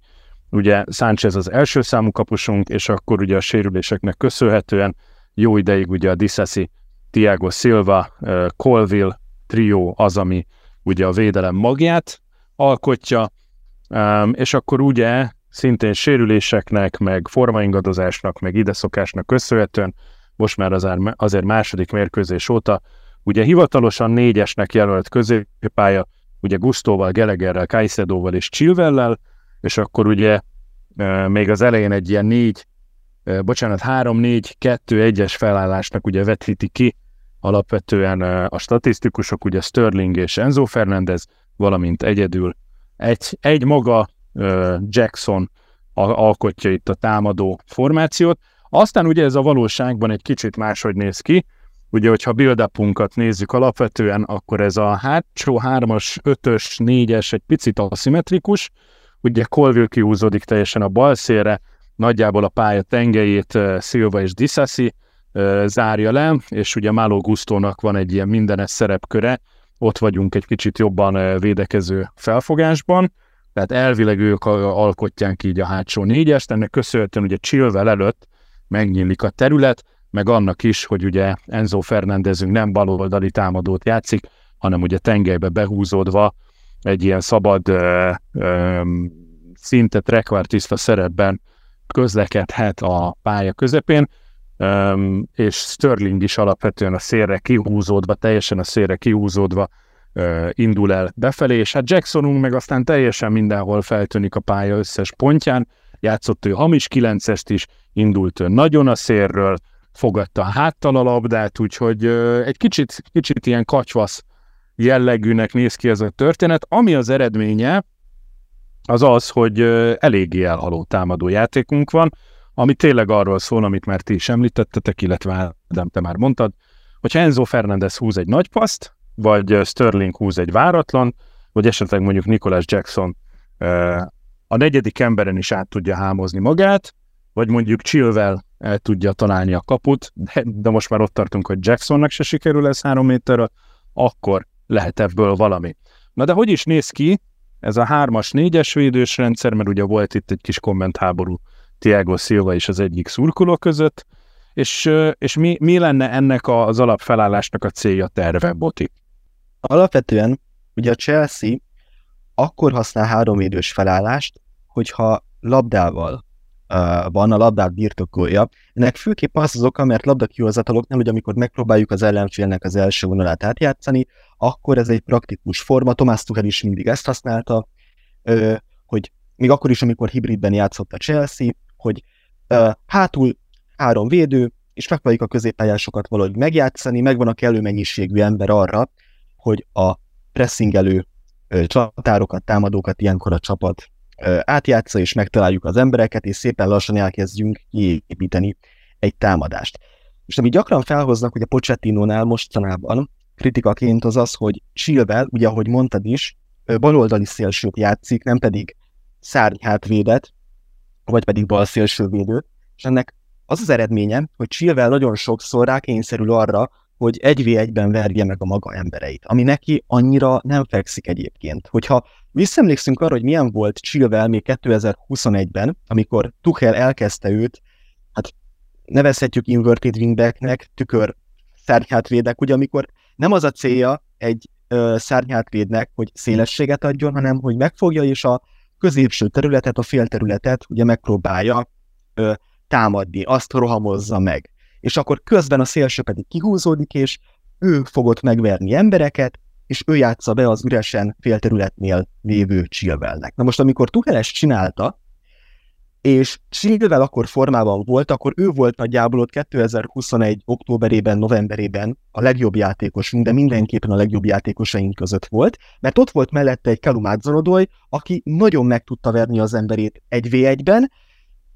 ugye Sánchez az első számú kapusunk, és akkor ugye a sérüléseknek köszönhetően jó ideig ugye a Dissasi, Tiago Silva, Colville trió az, ami ugye a védelem magját alkotja, és akkor ugye szintén sérüléseknek, meg formaingadozásnak, meg ideszokásnak köszönhetően, most már azért második mérkőzés óta, ugye hivatalosan négyesnek jelölt középpálya, ugye Gustóval, Gelegerrel, Kajszedóval és Chilvellel, és akkor ugye még az elején egy ilyen négy, bocsánat, három, négy, kettő, egyes felállásnak ugye vetíti ki alapvetően a statisztikusok, ugye Sterling és Enzo Fernandez, valamint egyedül. Egy, egy maga Jackson alkotja itt a támadó formációt. Aztán ugye ez a valóságban egy kicsit máshogy néz ki, ugye, hogyha build nézzük alapvetően, akkor ez a hátsó 3-as, 5-ös, 4-es egy picit aszimmetrikus, ugye Colville kihúzódik teljesen a bal szélre, nagyjából a pálya tengelyét Silva és Disasi zárja le, és ugye Malo Gustónak van egy ilyen mindenes szerepköre, ott vagyunk egy kicsit jobban védekező felfogásban, tehát elvileg ők alkotják így a hátsó négyest, ennek köszönhetően ugye Chilwell előtt megnyílik a terület, meg annak is, hogy ugye Enzo Fernandezünk nem baloldali támadót játszik, hanem ugye tengelybe behúzódva egy ilyen szabad ö, ö, szinte trekvártiszta szerepben közlekedhet a pálya közepén, ö, és Sterling is alapvetően a szélre kihúzódva, teljesen a szélre kihúzódva indul el befelé, és hát Jacksonunk meg aztán teljesen mindenhol feltűnik a pálya összes pontján, játszott ő hamis kilencest is, indult ő nagyon a szérről, fogadta háttal a labdát, úgyhogy egy kicsit, kicsit ilyen kacsvasz jellegűnek néz ki ez a történet, ami az eredménye, az az, hogy eléggé elhaló támadó játékunk van, ami tényleg arról szól, amit már ti is említettetek, illetve Ádám, te már mondtad, hogyha Enzo Fernández húz egy nagy paszt, vagy Sterling húz egy váratlan, vagy esetleg mondjuk Nicholas Jackson a negyedik emberen is át tudja hámozni magát, vagy mondjuk Chilwell el tudja találni a kaput, de, de most már ott tartunk, hogy Jacksonnak se sikerül ez három méterre, akkor lehet ebből valami. Na de hogy is néz ki ez a hármas, négyes védős rendszer, mert ugye volt itt egy kis kommentháború Tiago Silva és az egyik szurkoló között, és, és mi, mi lenne ennek az alapfelállásnak a célja terve, Boti? Alapvetően ugye a Chelsea akkor használ három védős felállást, hogyha labdával uh, van, a labdát birtokolja. Ennek főképp az az oka, mert labdakihozataloknál, hogy amikor megpróbáljuk az ellenfélnek az első vonalát átjátszani, akkor ez egy praktikus forma. Tomás Tuchel is mindig ezt használta, uh, hogy még akkor is, amikor hibridben játszott a Chelsea, hogy uh, hátul három védő, és megpróbáljuk a középpályásokat valahogy megjátszani, megvan a kellő mennyiségű ember arra, hogy a pressingelő csatárokat, támadókat ilyenkor a csapat átjátsza, és megtaláljuk az embereket, és szépen lassan elkezdjünk kiépíteni egy támadást. És ami gyakran felhoznak, hogy a Pochettino-nál mostanában kritikaként az az, hogy Chilwell, ugye ahogy mondtad is, baloldali szélsőt játszik, nem pedig szárnyhátvédet, vagy pedig bal szélsővédőt, és ennek az az eredménye, hogy Chilwell nagyon sokszor rákényszerül arra, hogy egy v egyben verje meg a maga embereit, ami neki annyira nem fekszik egyébként. Hogyha visszaemlékszünk arra, hogy milyen volt Chilwell még 2021-ben, amikor Tuchel elkezdte őt, hát nevezhetjük inverted wingbacknek, tükör szárnyhátvédek, ugye amikor nem az a célja egy ö, szárnyhátvédnek, hogy szélességet adjon, hanem hogy megfogja és a középső területet, a félterületet ugye megpróbálja ö, támadni, azt rohamozza meg és akkor közben a szélső pedig kihúzódik, és ő fogott megverni embereket, és ő játsza be az üresen félterületnél lévő Chilwellnek. Na most, amikor Tuchel ezt csinálta, és Chilwell akkor formában volt, akkor ő volt nagyjából ott 2021. októberében, novemberében a legjobb játékosunk, de mindenképpen a legjobb játékosaink között volt, mert ott volt mellette egy Kalumát aki nagyon meg tudta verni az emberét egy v 1-ben,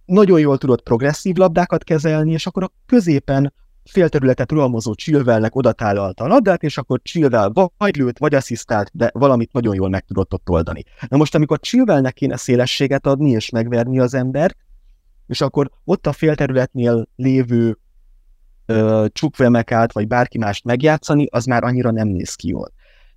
nagyon jól tudott progresszív labdákat kezelni, és akkor a középen félterületet rohamozó Chilwellnek oda tálalta a labdát, és akkor Chilwell vagy lőtt, vagy asszisztált, de valamit nagyon jól meg tudott ott oldani. Na most, amikor Chilwellnek kéne szélességet adni és megverni az embert, és akkor ott a félterületnél lévő csukvemekát, vagy bárki mást megjátszani, az már annyira nem néz ki jól.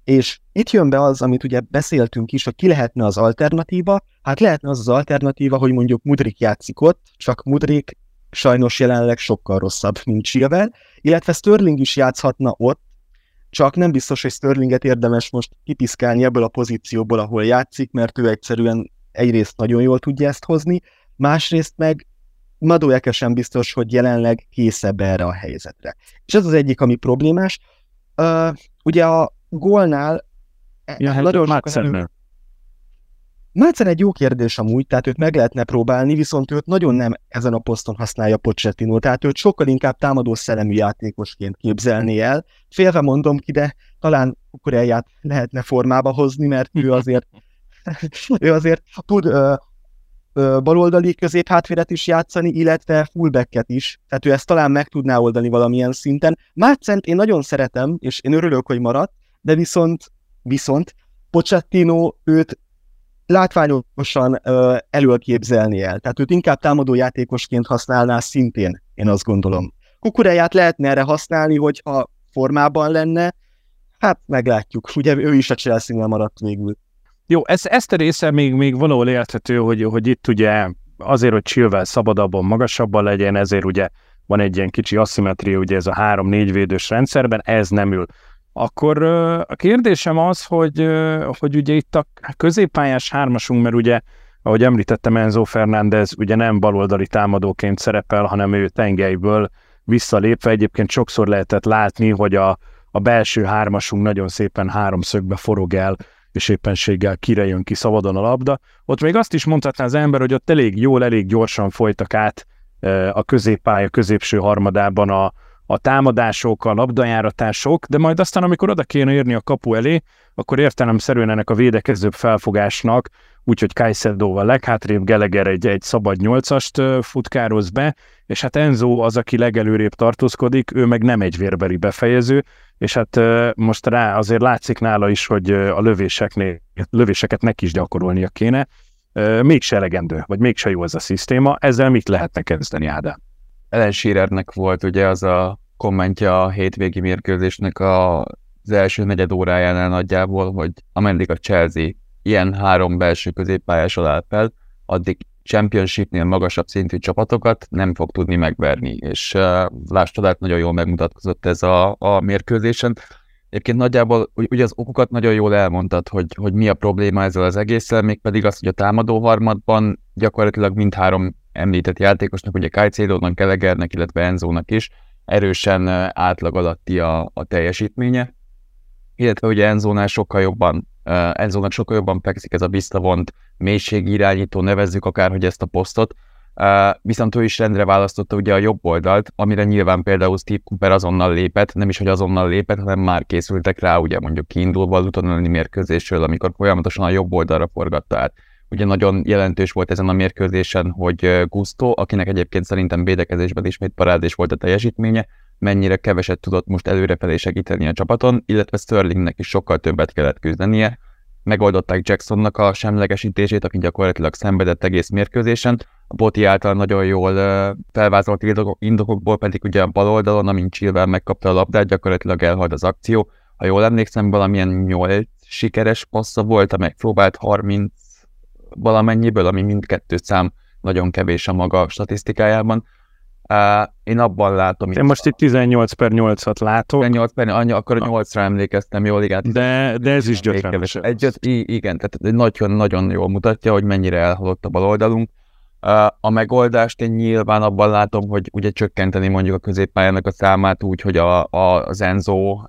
És itt jön be az, amit ugye beszéltünk is, hogy ki lehetne az alternatíva. Hát lehetne az az alternatíva, hogy mondjuk Mudrik játszik ott, csak Mudrik sajnos jelenleg sokkal rosszabb, mint Chilwell, illetve Sterling is játszhatna ott, csak nem biztos, hogy Sterlinget érdemes most kipiszkálni ebből a pozícióból, ahol játszik, mert ő egyszerűen egyrészt nagyon jól tudja ezt hozni, másrészt meg Madueke sem biztos, hogy jelenleg készebb erre a helyzetre. És ez az egyik, ami problémás. Uh, ugye a gólnál ja, hát nagyon sokan Mácen egy jó kérdés amúgy, tehát őt meg lehetne próbálni, viszont őt nagyon nem ezen a poszton használja Pochettino, tehát őt sokkal inkább támadó szellemű játékosként képzelni el. Félve mondom ki, de talán Kukurelját lehetne formába hozni, mert ő azért, *laughs* ő azért tud ö, ö, baloldali középhátvédet is játszani, illetve fullbacket is, tehát ő ezt talán meg tudná oldani valamilyen szinten. Mácent én nagyon szeretem, és én örülök, hogy maradt, de viszont, viszont Pochettino őt látványosan ö, előképzelni el. Tehát őt inkább támadó játékosként használná szintén, én azt gondolom. Kukureját lehetne erre használni, hogyha formában lenne, hát meglátjuk. Ugye ő is a chelsea maradt végül. Jó, ez, ezt a része még, még valahol érthető, hogy, hogy itt ugye azért, hogy Chilwell szabadabban, magasabban legyen, ezért ugye van egy ilyen kicsi aszimetria, ugye ez a három-négy védős rendszerben, ez nem ül. Akkor a kérdésem az, hogy, hogy ugye itt a középpályás hármasunk, mert ugye, ahogy említettem, Enzo Fernández ugye nem baloldali támadóként szerepel, hanem ő tengelyből visszalépve. Egyébként sokszor lehetett látni, hogy a, a belső hármasunk nagyon szépen háromszögbe forog el, és éppenséggel kire jön ki szabadon a labda. Ott még azt is mondhatná az ember, hogy ott elég jól, elég gyorsan folytak át a középpálya középső harmadában a, a támadások, a labdajáratások, de majd aztán, amikor oda kéne érni a kapu elé, akkor értelemszerűen ennek a védekezőbb felfogásnak, úgyhogy Kajszedóval leghátrébb Geleger egy, egy szabad nyolcast futkároz be, és hát Enzo az, aki legelőrébb tartózkodik, ő meg nem egy vérbeli befejező, és hát most rá azért látszik nála is, hogy a lövéseknél, lövéseket neki is gyakorolnia kéne, mégse elegendő, vagy mégse jó ez a szisztéma, ezzel mit lehetne kezdeni, Ádám? Ellen Shearernek volt ugye az a kommentje a hétvégi mérkőzésnek a, az első negyed órájánál nagyjából, hogy ameddig a Chelsea ilyen három belső középpályás alá fel, addig championshipnél magasabb szintű csapatokat nem fog tudni megverni, és uh, lásd nagyon jól megmutatkozott ez a, a mérkőzésen. Egyébként nagyjából ugye az okokat nagyon jól elmondtad, hogy, hogy mi a probléma ezzel az egésszel, mégpedig az, hogy a támadó harmadban gyakorlatilag mindhárom említett játékosnak, ugye Kajcédónak, Gelegernek, illetve Enzónak is erősen átlag alatti a, a teljesítménye, illetve ugye Enzónál sokkal jobban, uh, Enzónak sokkal jobban fekszik ez a visszavont mélységirányító, nevezzük akárhogy ezt a posztot, viszont ő is rendre választotta ugye a jobb oldalt, amire nyilván például Steve Cooper azonnal lépett, nem is, hogy azonnal lépett, hanem már készültek rá, ugye mondjuk kiindulva az utáni mérkőzésről, amikor folyamatosan a jobb oldalra forgatta át. Ugye nagyon jelentős volt ezen a mérkőzésen, hogy Gusto, akinek egyébként szerintem védekezésben ismét parádés volt a teljesítménye, mennyire keveset tudott most előrefelé segíteni a csapaton, illetve Sterlingnek is sokkal többet kellett küzdenie. Megoldották Jacksonnak a semlegesítését, aki gyakorlatilag szenvedett egész mérkőzésen, a Boti által nagyon jól felvázolt indokokból pedig ugye a bal oldalon, amint Chilwell megkapta a labdát, gyakorlatilag elhalt az akció. Ha jól emlékszem, valamilyen 8 sikeres passza volt, amely próbált 30 valamennyiből, ami mindkettő szám nagyon kevés a maga statisztikájában. Uh, én abban látom... Én most itt 18 per 8-at látok. 18 per anya, akkor a 8-ra emlékeztem, jól igen. De, de ez is gyötrelmes. Egy, igen, tehát nagyon-nagyon jól mutatja, hogy mennyire elhalott a bal oldalunk. Uh, a megoldást én nyilván abban látom, hogy ugye csökkenteni mondjuk a középpályának a számát úgy, hogy a, a, az Enzo, uh,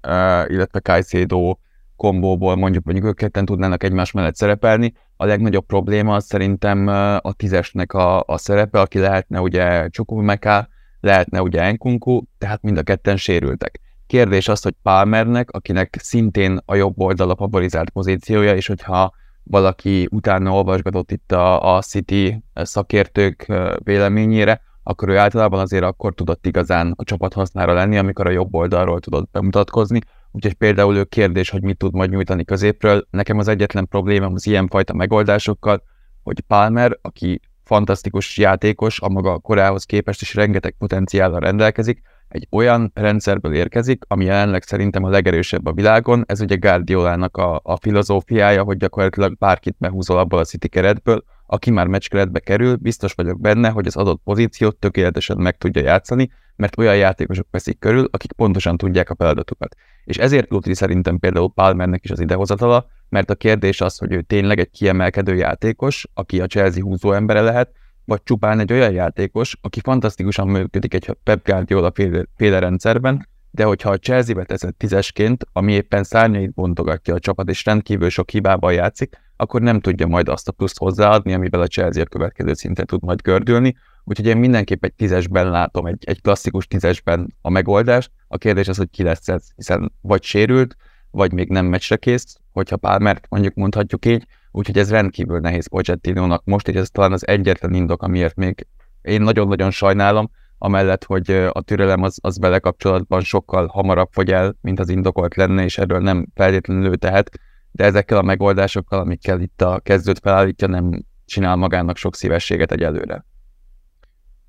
illetve Caicedo kombóból mondjuk mondjuk ők ketten tudnának egymás mellett szerepelni. A legnagyobb probléma szerintem a tízesnek a, a szerepe, aki lehetne ugye Csukumeka, lehetne ugye Enkunku, tehát mind a ketten sérültek. Kérdés az, hogy Palmernek, akinek szintén a jobb oldal a favorizált pozíciója, és hogyha valaki utána olvasgatott itt a, a City szakértők véleményére, akkor ő általában azért akkor tudott igazán a csapat hasznára lenni, amikor a jobb oldalról tudott bemutatkozni, Úgyhogy például ő kérdés, hogy mit tud majd nyújtani középről. Nekem az egyetlen problémám az ilyenfajta megoldásokkal, hogy Palmer, aki fantasztikus játékos, a maga korához képest is rengeteg potenciállal rendelkezik, egy olyan rendszerből érkezik, ami jelenleg szerintem a legerősebb a világon. Ez ugye Guardiolának a, a filozófiája, hogy gyakorlatilag bárkit behúzol abból a City keretből, aki már meccskeretbe kerül, biztos vagyok benne, hogy az adott pozíciót tökéletesen meg tudja játszani, mert olyan játékosok veszik körül, akik pontosan tudják a feladatukat. És ezért Lutri szerintem például Palmernek is az idehozatala, mert a kérdés az, hogy ő tényleg egy kiemelkedő játékos, aki a Chelsea húzó embere lehet, vagy csupán egy olyan játékos, aki fantasztikusan működik egy Pep Guardiola féle, féle rendszerben, de hogyha a Chelsea-be teszed tízesként, ami éppen szárnyait bontogatja a csapat, és rendkívül sok hibában játszik, akkor nem tudja majd azt a pluszt hozzáadni, amivel a Chelsea a következő szinten tud majd gördülni. Úgyhogy én mindenképp egy tízesben látom, egy, egy klasszikus tízesben a megoldást. A kérdés az, hogy ki lesz ez, hiszen vagy sérült, vagy még nem meccsre kész, hogyha Palmert mondjuk mondhatjuk így, úgyhogy ez rendkívül nehéz Pochettino-nak most, és ez talán az egyetlen indok, amiért még én nagyon-nagyon sajnálom, amellett, hogy a türelem az, az vele kapcsolatban sokkal hamarabb fogy el, mint az indokolt lenne, és erről nem feltétlenül ő tehet, de ezekkel a megoldásokkal, amikkel itt a kezdőt felállítja, nem csinál magának sok szívességet egyelőre.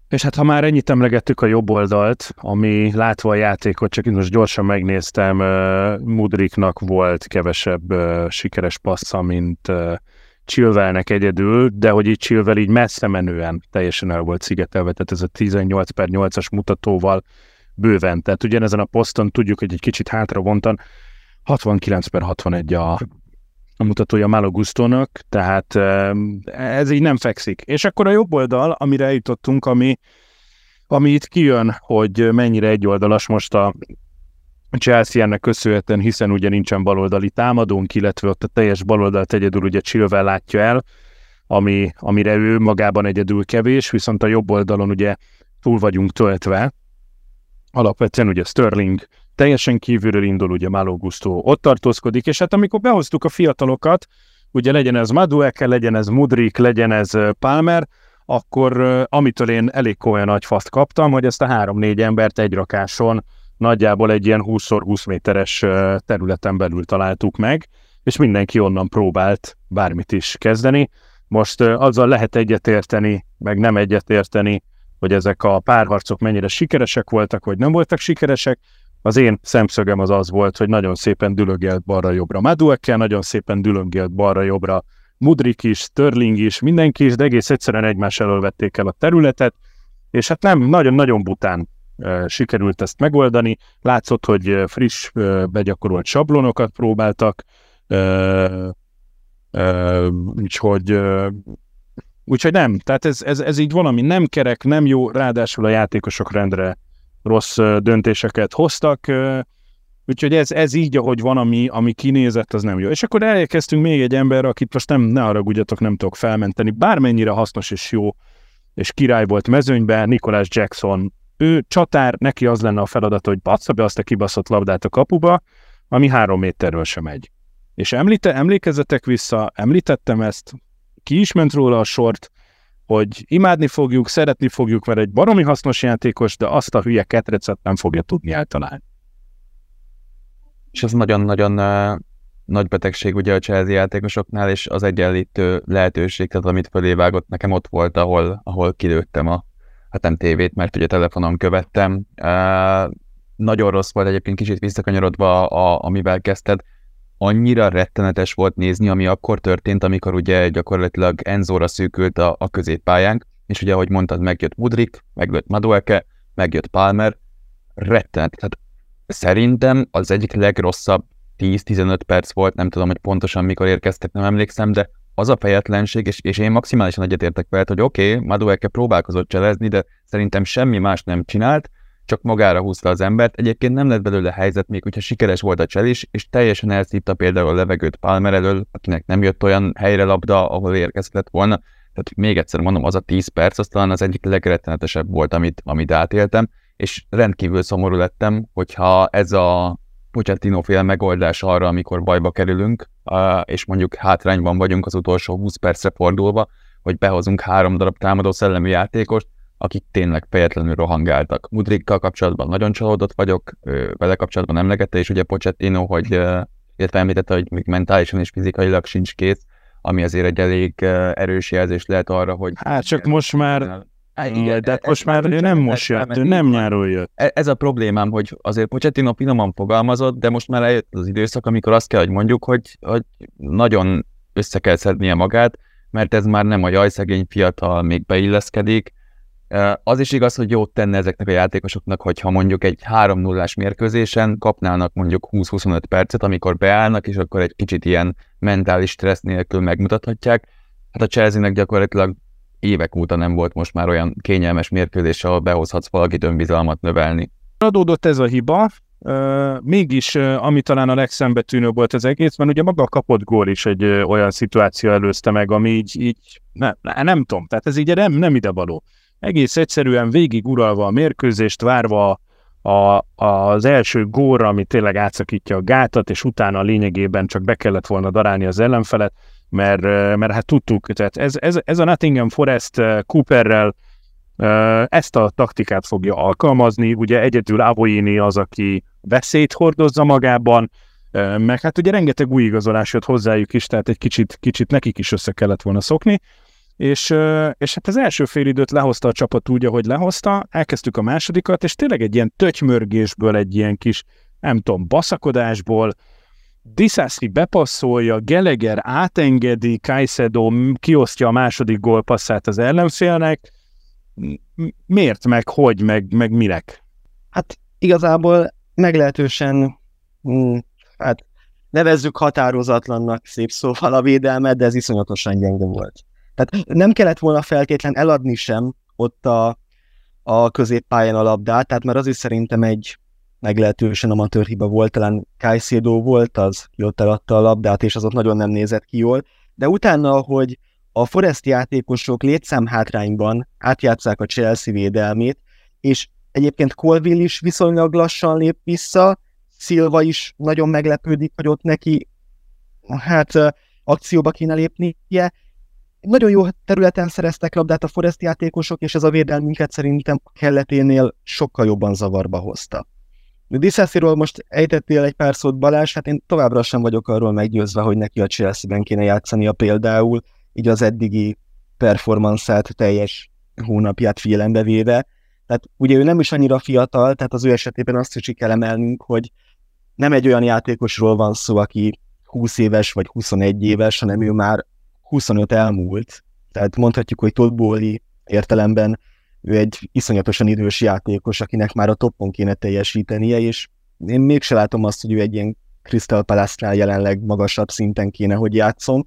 És hát ha már ennyit emlegettük a jobb oldalt, ami látva a játékot, csak most gyorsan megnéztem, Mudriknak volt kevesebb sikeres passza, mint Chilwellnek egyedül, de hogy így Chilwell így messze menően teljesen el volt szigetelve, tehát ez a 18 per 8-as mutatóval bőven. Tehát ugyanezen a poszton tudjuk, hogy egy kicsit hátra vontan 69 per 61 a, a mutatója Gustónak, tehát ez így nem fekszik. És akkor a jobb oldal, amire eljutottunk, ami, ami itt kijön, hogy mennyire egyoldalas most a Chelsea ennek köszönhetően, hiszen ugye nincsen baloldali támadónk, illetve ott a teljes baloldalt egyedül ugye Chilwell látja el, ami, amire ő magában egyedül kevés, viszont a jobb oldalon ugye túl vagyunk töltve, alapvetően ugye Sterling teljesen kívülről indul, ugye Malo Gusto ott tartózkodik, és hát amikor behoztuk a fiatalokat, ugye legyen ez Madueke, legyen ez Mudrik, legyen ez Palmer, akkor amitől én elég komolyan nagy faszt kaptam, hogy ezt a három-négy embert egy rakáson nagyjából egy ilyen 20x20 méteres területen belül találtuk meg, és mindenki onnan próbált bármit is kezdeni. Most azzal lehet egyetérteni, meg nem egyetérteni, hogy ezek a párharcok mennyire sikeresek voltak, vagy nem voltak sikeresek. Az én szemszögem az az volt, hogy nagyon szépen dülögélt balra-jobbra Maduekkel, nagyon szépen dülögélt balra-jobbra Mudrik is, Sterling is, mindenki is, de egész egyszerűen egymás elől vették el a területet, és hát nem, nagyon-nagyon bután e, sikerült ezt megoldani. Látszott, hogy friss, e, begyakorolt sablonokat próbáltak, e, e, úgyhogy, e, úgyhogy nem, tehát ez, ez, ez így valami nem kerek, nem jó, ráadásul a játékosok rendre rossz döntéseket hoztak, Úgyhogy ez, ez így, ahogy van, ami, ami kinézett, az nem jó. És akkor elkezdtünk még egy emberre, akit most nem, ne haragudjatok, nem tudok felmenteni. Bármennyire hasznos és jó, és király volt mezőnyben, Nikolás Jackson. Ő csatár, neki az lenne a feladat, hogy bassza be azt a kibaszott labdát a kapuba, ami három méterről sem megy. És említe, emlékezzetek vissza, említettem ezt, ki is ment róla a sort, hogy imádni fogjuk, szeretni fogjuk, mert egy baromi hasznos játékos, de azt a hülye ketrecet nem fogja tudni eltalálni és ez nagyon-nagyon nagy betegség ugye a Chelsea játékosoknál, és az egyenlítő lehetőség, tehát amit fölé vágott, nekem ott volt, ahol, ahol kilőttem a, hát nem tévét, mert ugye telefonon követtem. Uh, nagyon rossz volt egyébként kicsit visszakanyarodva, a, amivel kezdted, annyira rettenetes volt nézni, ami akkor történt, amikor ugye gyakorlatilag Enzóra szűkült a, a középpályánk, és ugye, ahogy mondtad, megjött Mudrik, megjött Madueke, megjött Palmer, rettenet, tehát Szerintem az egyik legrosszabb 10-15 perc volt, nem tudom, hogy pontosan mikor érkeztek, nem emlékszem, de az a fejetlenség, és, és én maximálisan egyetértek veled, hogy oké, okay, Madueke próbálkozott cselezni, de szerintem semmi más nem csinált, csak magára húzta az embert. Egyébként nem lett belőle helyzet, még hogyha sikeres volt a cselés, és teljesen elszívta például a levegőt Palmer elől, akinek nem jött olyan helyre labda, ahol érkezett volna. Tehát még egyszer mondom, az a 10 perc, az talán az egyik legrettenetesebb volt, amit, amit átéltem és rendkívül szomorú lettem, hogyha ez a Pochettino fél megoldás arra, amikor bajba kerülünk, és mondjuk hátrányban vagyunk az utolsó 20 percre fordulva, hogy behozunk három darab támadó szellemi játékost, akik tényleg fejetlenül rohangáltak. Mudrikkal kapcsolatban nagyon csalódott vagyok, vele kapcsolatban emlegette, és ugye Pochettino, hogy illetve említette, hogy még mentálisan és fizikailag sincs kész, ami azért egy elég erős jelzés lehet arra, hogy... Hát csak most már Há, igen, de hát most már ő nem most jött, ő nem nyáron jött. E- ez a problémám, hogy azért Pochettino finoman fogalmazott, de most már eljött az időszak, amikor azt kell, hogy mondjuk, hogy, hogy nagyon össze kell szednie magát, mert ez már nem a jajszegény fiatal, még beilleszkedik. Az is igaz, hogy jót tenne ezeknek a játékosoknak, hogyha mondjuk egy 3 0 mérkőzésen kapnának mondjuk 20-25 percet, amikor beállnak, és akkor egy kicsit ilyen mentális stressz nélkül megmutathatják. Hát a Chelsea-nek gyakorlatilag évek óta nem volt most már olyan kényelmes mérkőzés, ahol behozhatsz valakit önbizalmat növelni. Adódott ez a hiba, mégis, uh, ami talán a legszembetűnőbb volt az egészben, ugye maga a kapott gól is egy olyan szituáció előzte meg, ami így, így ne, ne, nem tudom, tehát ez így nem, nem ide való. Egész egyszerűen végig uralva a mérkőzést, várva a, az első góra, ami tényleg átszakítja a gátat, és utána lényegében csak be kellett volna darálni az ellenfelet, mert, mert hát tudtuk, tehát ez, ez, ez a Nottingham Forest Cooperrel ezt a taktikát fogja alkalmazni, ugye egyedül Avoini az, aki veszélyt hordozza magában, meg hát ugye rengeteg új igazolás jött hozzájuk is, tehát egy kicsit, kicsit nekik is össze kellett volna szokni, és, és hát az első fél időt lehozta a csapat úgy, ahogy lehozta, elkezdtük a másodikat, és tényleg egy ilyen tötymörgésből, egy ilyen kis, nem tudom, baszakodásból, Disasi bepasszolja, Geleger átengedi, Kajszedó kiosztja a második gólpasszát az ellenfélnek. Miért, meg hogy, meg, meg minek? Hát igazából meglehetősen, hm, hát nevezzük határozatlannak szép szóval a védelmet, de ez iszonyatosan gyenge volt. Tehát nem kellett volna feltétlen eladni sem ott a, a középpályán a labdát, tehát már az is szerintem egy meglehetősen amatőr hiba volt, talán Caicedo volt az, ki ott eladta a labdát, és az ott nagyon nem nézett ki jól, de utána, hogy a Forest játékosok létszám hátrányban átjátszák a Chelsea védelmét, és Egyébként Colville is viszonylag lassan lép vissza, Silva is nagyon meglepődik, hogy ott neki hát akcióba kéne lépnie. Nagyon jó területen szereztek labdát a Forest játékosok, és ez a védelmünket szerintem a kelleténél sokkal jobban zavarba hozta. Diszesziról most ejtettél egy pár szót Balázs, hát én továbbra sem vagyok arról meggyőzve, hogy neki a Chelsea-ben kéne játszania például, így az eddigi performanszát teljes hónapját figyelembe véve. Tehát ugye ő nem is annyira fiatal, tehát az ő esetében azt is kell emelnünk, hogy nem egy olyan játékosról van szó, aki 20 éves vagy 21 éves, hanem ő már 25 elmúlt. Tehát mondhatjuk, hogy Todd Bowley értelemben ő egy iszonyatosan idős játékos, akinek már a toppon kéne teljesítenie, és én mégse látom azt, hogy ő egy ilyen Crystal Palace-nál jelenleg magasabb szinten kéne, hogy játszom.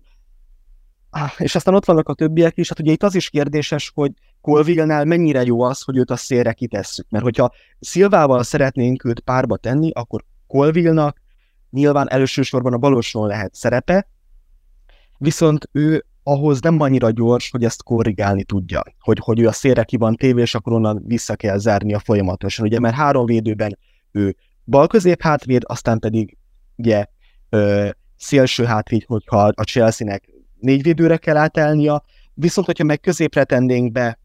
Ah, és aztán ott vannak a többiek is, hát ugye itt az is kérdéses, hogy Colville-nál mennyire jó az, hogy őt a szélre kitesszük. Mert hogyha Szilvával szeretnénk őt párba tenni, akkor Colville-nak nyilván elsősorban a baloson lehet szerepe, viszont ő ahhoz nem annyira gyors, hogy ezt korrigálni tudja, hogy, hogy ő a szélre ki van tévé, és akkor onnan vissza kell zárnia folyamatosan, ugye, mert három védőben ő bal közép hátvéd, aztán pedig ugye ö, szélső hátvéd, hogyha a Chelsea-nek négy védőre kell átállnia, viszont hogyha meg középre tennénk be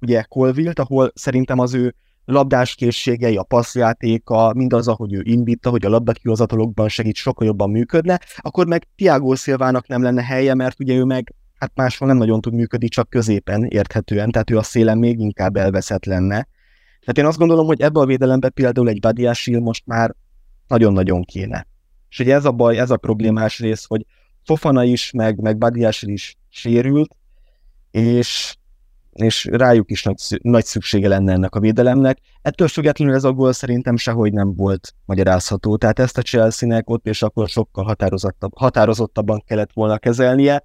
ugye Colville-t, ahol szerintem az ő labdás készségei, a passzjátéka, mindaz, ahogy ő indítta, hogy a labdakihozatalokban segít, sokkal jobban működne, akkor meg Tiago Szilvának nem lenne helye, mert ugye ő meg hát máshol nem nagyon tud működni, csak középen érthetően, tehát ő a szélen még inkább elveszett lenne. Tehát én azt gondolom, hogy ebbe a védelembe például egy Badiásil most már nagyon-nagyon kéne. És ugye ez a baj, ez a problémás rész, hogy Fofana is, meg, meg Badiásil is sérült, és és rájuk is nagy, nagy szüksége lenne ennek a védelemnek. Ettől függetlenül ez a gól szerintem sehogy nem volt magyarázható, tehát ezt a Chelsea-nek ott és akkor sokkal határozottabb, határozottabban kellett volna kezelnie,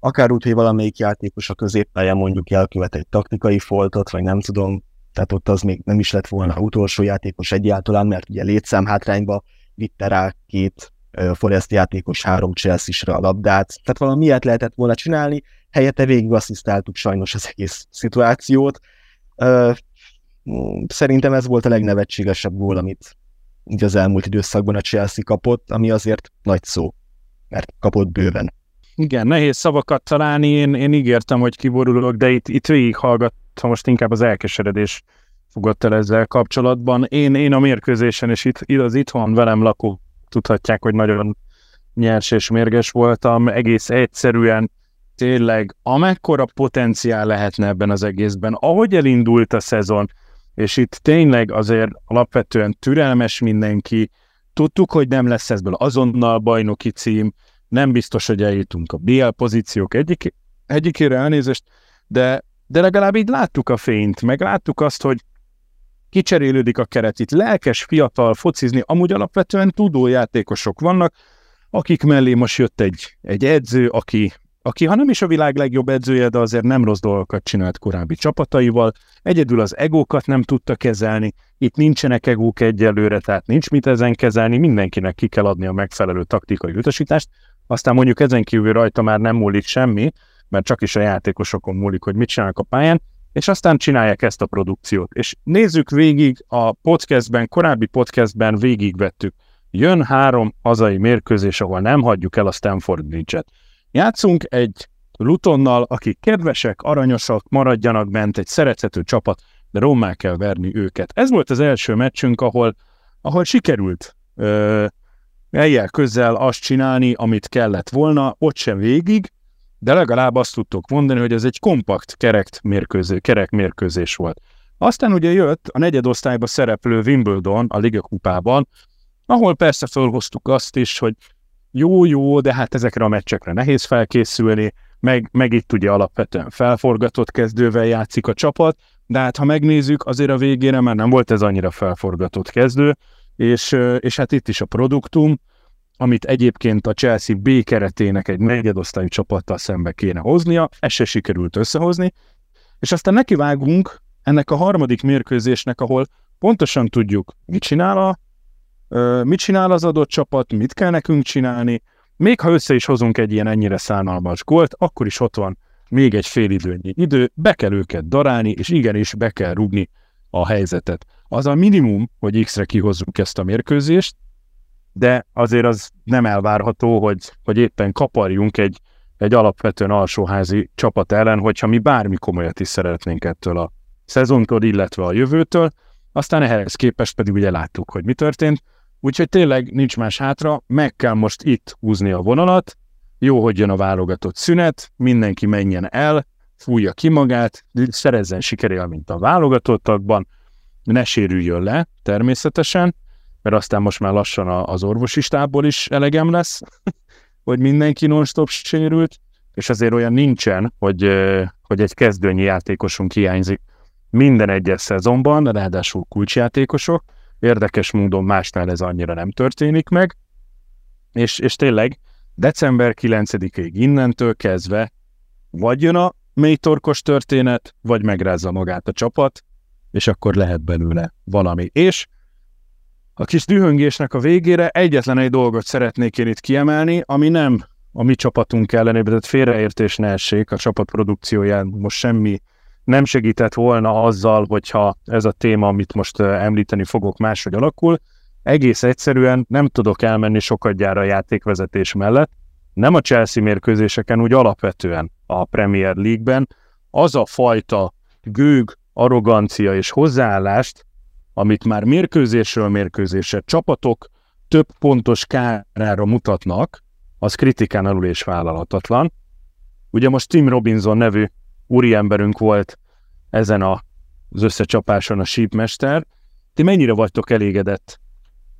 akár úgy, hogy valamelyik játékos a középpályán mondjuk elkövet egy taktikai foltot, vagy nem tudom, tehát ott az még nem is lett volna utolsó játékos egyáltalán, mert ugye létszám hátrányba vitte rá két Forest játékos három chelsea a labdát, tehát valami ilyet lehetett volna csinálni, helyette végig asszisztáltuk sajnos az egész szituációt. Szerintem ez volt a legnevetségesebb gól, amit így az elmúlt időszakban a Chelsea kapott, ami azért nagy szó, mert kapott bőven. Igen, nehéz szavakat találni, én, én ígértem, hogy kiborulok, de itt, itt végighallgattam, most inkább az elkeseredés fogott el ezzel kapcsolatban. Én, én a mérkőzésen, és itt az itthon velem lakó tudhatják, hogy nagyon nyers és mérges voltam, egész egyszerűen tényleg amekkora potenciál lehetne ebben az egészben, ahogy elindult a szezon, és itt tényleg azért alapvetően türelmes mindenki, tudtuk, hogy nem lesz ezből azonnal bajnoki cím, nem biztos, hogy eljutunk a BL pozíciók egyik, egyikére elnézést, de, de legalább így láttuk a fényt, meg láttuk azt, hogy kicserélődik a keret itt, lelkes, fiatal, focizni, amúgy alapvetően tudó játékosok vannak, akik mellé most jött egy, egy edző, aki, aki ha nem is a világ legjobb edzője, de azért nem rossz dolgokat csinált korábbi csapataival, egyedül az egókat nem tudta kezelni, itt nincsenek egók egyelőre, tehát nincs mit ezen kezelni, mindenkinek ki kell adni a megfelelő taktikai utasítást, aztán mondjuk ezen kívül rajta már nem múlik semmi, mert csak is a játékosokon múlik, hogy mit csinálnak a pályán, és aztán csinálják ezt a produkciót. És nézzük végig a podcastben, korábbi podcastben végigvettük. Jön három hazai mérkőzés, ahol nem hagyjuk el a Stanford Bridge-et. Játszunk egy Lutonnal, akik kedvesek, aranyosak, maradjanak bent, egy szerethető csapat, de rommá kell verni őket. Ez volt az első meccsünk, ahol, ahol sikerült ö, eljel közel azt csinálni, amit kellett volna, ott sem végig, de legalább azt tudtok mondani, hogy ez egy kompakt kerek mérkőző, kerek mérkőzés volt. Aztán ugye jött a negyedosztályba szereplő Wimbledon a Liga kupában, ahol persze felhoztuk azt is, hogy jó-jó, de hát ezekre a meccsekre nehéz felkészülni, meg, meg itt ugye alapvetően felforgatott kezdővel játszik a csapat, de hát ha megnézzük, azért a végére már nem volt ez annyira felforgatott kezdő, és, és hát itt is a produktum, amit egyébként a Chelsea B keretének egy negyedosztályú csapattal szembe kéne hoznia, ez se sikerült összehozni, és aztán nekivágunk ennek a harmadik mérkőzésnek, ahol pontosan tudjuk, mit csinál, a, mit csinál az adott csapat, mit kell nekünk csinálni, még ha össze is hozunk egy ilyen ennyire szánalmas gólt, akkor is ott van még egy fél időnyi idő, be kell őket darálni, és igenis be kell rugni a helyzetet. az a minimum, hogy X-re kihozzuk ezt a mérkőzést, de azért az nem elvárható, hogy, hogy éppen kaparjunk egy, egy alapvetően alsóházi csapat ellen, hogyha mi bármi komolyat is szeretnénk ettől a szezontól, illetve a jövőtől, aztán ehhez képest pedig ugye láttuk, hogy mi történt, úgyhogy tényleg nincs más hátra, meg kell most itt húzni a vonalat, jó, hogy jön a válogatott szünet, mindenki menjen el, fújja ki magát, szerezzen sikerélményt a válogatottakban, ne sérüljön le természetesen, mert aztán most már lassan az orvosi stábból is elegem lesz, *laughs* hogy mindenki non-stop sérült, és azért olyan nincsen, hogy, hogy egy kezdőnyi játékosunk hiányzik minden egyes szezonban, ráadásul kulcsjátékosok, érdekes módon másnál ez annyira nem történik meg, és, és tényleg december 9-ig innentől kezdve vagy jön a mélytorkos történet, vagy megrázza magát a csapat, és akkor lehet belőle valami. És a kis dühöngésnek a végére egyetlen egy dolgot szeretnék én itt kiemelni, ami nem a mi csapatunk ellenében, tehát félreértés ne essék, a csapat produkcióján most semmi nem segített volna azzal, hogyha ez a téma, amit most említeni fogok, máshogy alakul. Egész egyszerűen nem tudok elmenni sokat gyára a játékvezetés mellett. Nem a Chelsea mérkőzéseken, úgy alapvetően a Premier League-ben. Az a fajta gőg, arrogancia és hozzáállást, amit már mérkőzésről mérkőzésre csapatok több pontos kárára mutatnak, az kritikán alul és vállalhatatlan. Ugye most Tim Robinson nevű úriemberünk volt ezen a, az összecsapáson a sípmester. Ti mennyire vagytok elégedett,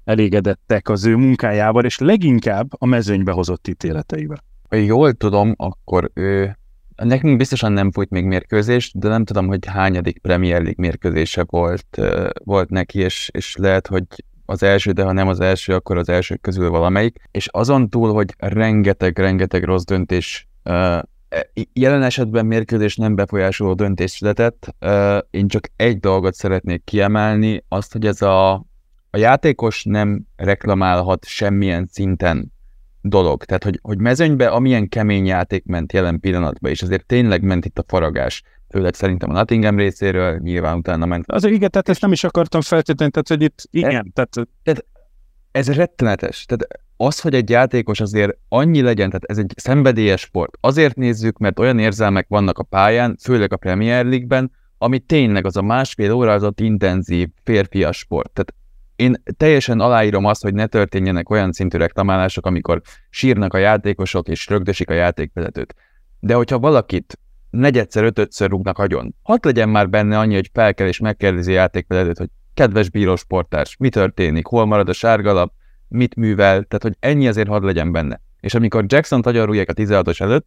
elégedettek az ő munkájával, és leginkább a mezőnybe hozott ítéleteivel? Ha jól tudom, akkor ő Nekünk biztosan nem fújt még mérkőzés, de nem tudom, hogy hányadik Premier League mérkőzése volt, volt neki, és, és lehet, hogy az első, de ha nem az első, akkor az első közül valamelyik. És azon túl, hogy rengeteg-rengeteg rossz döntés e, jelen esetben mérkőzés nem befolyásoló döntés született. Én csak egy dolgot szeretnék kiemelni, azt, hogy ez a, a játékos nem reklamálhat semmilyen szinten dolog. Tehát, hogy, hogy mezőnybe amilyen kemény játék ment jelen pillanatban, és azért tényleg ment itt a faragás, főleg szerintem a Nottingham részéről, nyilván utána ment. Az igen, tehát ezt nem is akartam feltétlenül, tehát hogy itt igen, e, tehát... tehát ez rettenetes. Tehát az, hogy egy játékos azért annyi legyen, tehát ez egy szenvedélyes sport. Azért nézzük, mert olyan érzelmek vannak a pályán, főleg a Premier League-ben, ami tényleg az a másfél óra az ott intenzív férfias sport. Tehát én teljesen aláírom azt, hogy ne történjenek olyan szintű reklamálások, amikor sírnak a játékosok és rögdösik a játékvezetőt. De hogyha valakit negyedszer, ötödször rúgnak agyon, hadd legyen már benne annyi, hogy fel kell és megkérdezi a játékvezetőt, hogy kedves bírósportárs, mi történik, hol marad a sárgalap, mit művel, tehát hogy ennyi azért hadd legyen benne. És amikor Jackson-t agyarulják a 16-os előtt,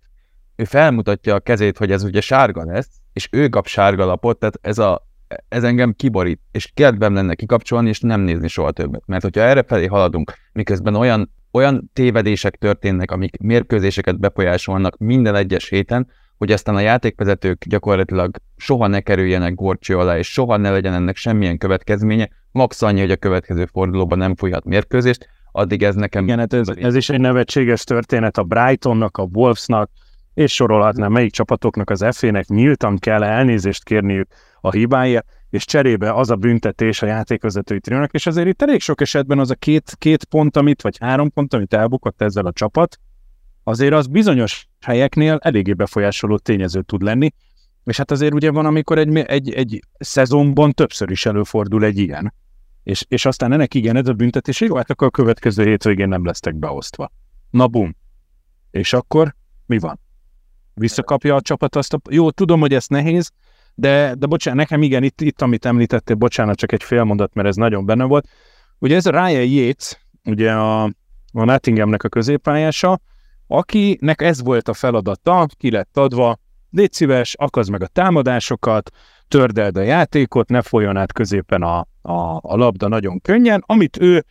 ő felmutatja a kezét, hogy ez ugye sárga lesz, és ő kap sárgalapot, tehát ez a ez engem kiborít, és kedvem lenne kikapcsolni, és nem nézni soha többet. Mert hogyha erre felé haladunk, miközben olyan, olyan tévedések történnek, amik mérkőzéseket befolyásolnak minden egyes héten, hogy aztán a játékvezetők gyakorlatilag soha ne kerüljenek gorcső alá, és soha ne legyen ennek semmilyen következménye, max annyi, hogy a következő fordulóban nem fújhat mérkőzést, addig ez nekem... Igen, hát ez, ez is egy nevetséges történet a Brightonnak, a Wolvesnak, és sorolhatnám, melyik csapatoknak az F-nek nyíltan kell elnézést kérniük a hibája, és cserébe az a büntetés a játékvezetői triónak, és azért itt elég sok esetben az a két, két pont, amit, vagy három pont, amit elbukott ezzel a csapat, azért az bizonyos helyeknél eléggé befolyásoló tényező tud lenni, és hát azért ugye van, amikor egy, egy, egy szezonban többször is előfordul egy ilyen, és, és aztán ennek igen, ez a büntetés, jó, hát akkor a következő hétvégén nem lesztek beosztva. Na bum. És akkor mi van? Visszakapja a csapat azt a... Jó, tudom, hogy ez nehéz, de, de bocsánat, nekem igen, itt, itt amit említettél, bocsánat, csak egy fél mondat, mert ez nagyon benne volt. Ugye ez a Ryan Yates, ugye a, a Nottinghamnek a középpályása, akinek ez volt a feladata, ki lett adva, légy szíves, akaz meg a támadásokat, tördeld a játékot, ne folyjon át középen a, a, a labda nagyon könnyen, amit ő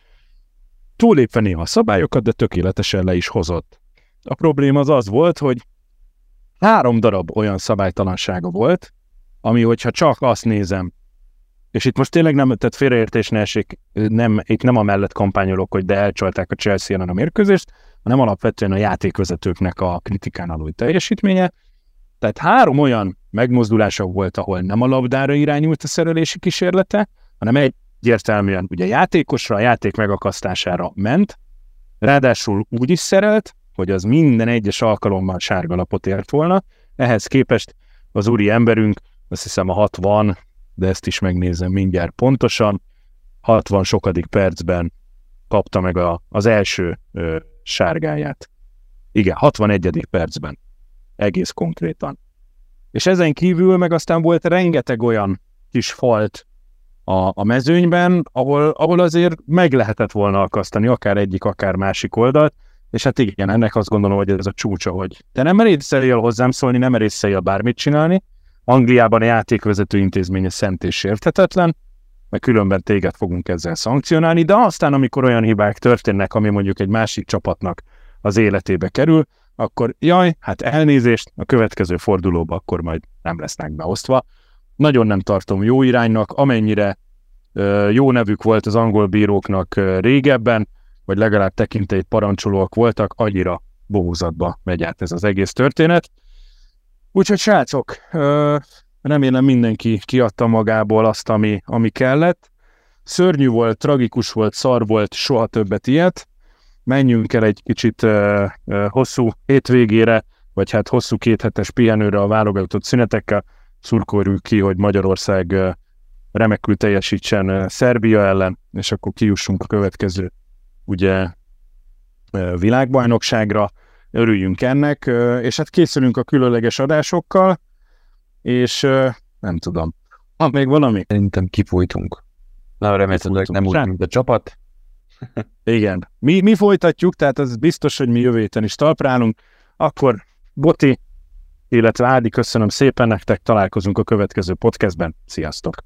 túlépve néha a szabályokat, de tökéletesen le is hozott. A probléma az az volt, hogy három darab olyan szabálytalansága volt, ami hogyha csak azt nézem, és itt most tényleg nem, tehát félreértés ne esik, nem, itt nem a mellett kampányolok, hogy de elcsalták a Chelsea ellen a mérkőzést, hanem alapvetően a játékvezetőknek a kritikán alul teljesítménye. Tehát három olyan megmozdulása volt, ahol nem a labdára irányult a szerelési kísérlete, hanem egy egyértelműen ugye játékosra, a játék megakasztására ment, ráadásul úgy is szerelt, hogy az minden egyes alkalommal sárga lapot ért volna, ehhez képest az úri emberünk, azt hiszem a 60, de ezt is megnézem mindjárt pontosan, 60 sokadik percben kapta meg a, az első ö, sárgáját. Igen, 61. percben. Egész konkrétan. És ezen kívül meg aztán volt rengeteg olyan kis falt a, a mezőnyben, ahol, ahol azért meg lehetett volna akasztani akár egyik, akár másik oldalt, és hát igen, ennek azt gondolom, hogy ez a csúcsa, hogy te nem merészeljél hozzám szólni, nem merészeljél bármit csinálni, Angliában a játékvezető intézménye szent és sérthetetlen, mert különben téged fogunk ezzel szankcionálni, de aztán, amikor olyan hibák történnek, ami mondjuk egy másik csapatnak az életébe kerül, akkor jaj, hát elnézést, a következő fordulóba akkor majd nem lesznek beosztva. Nagyon nem tartom jó iránynak, amennyire ö, jó nevük volt az angol bíróknak ö, régebben, vagy legalább tekintélyt parancsolóak voltak, annyira bohózatba megy át ez az egész történet. Úgyhogy srácok, remélem mindenki kiadta magából azt, ami, ami kellett. Szörnyű volt, tragikus volt, szar volt, soha többet ilyet. Menjünk el egy kicsit hosszú hétvégére, vagy hát hosszú kéthetes pihenőre a válogatott szünetekkel. Szurkoljuk ki, hogy Magyarország remekül teljesítsen Szerbia ellen, és akkor kijussunk a következő ugye világbajnokságra. Örüljünk ennek, és hát készülünk a különleges adásokkal, és nem tudom. Van még valami? Szerintem kifújtunk. Na, remélhetőleg nem úgy, mint a csapat. Igen. Mi, mi folytatjuk, tehát az biztos, hogy mi jövő héten is talprálunk. Akkor Boti, illetve Ádi, köszönöm szépen nektek, találkozunk a következő podcastben. Sziasztok!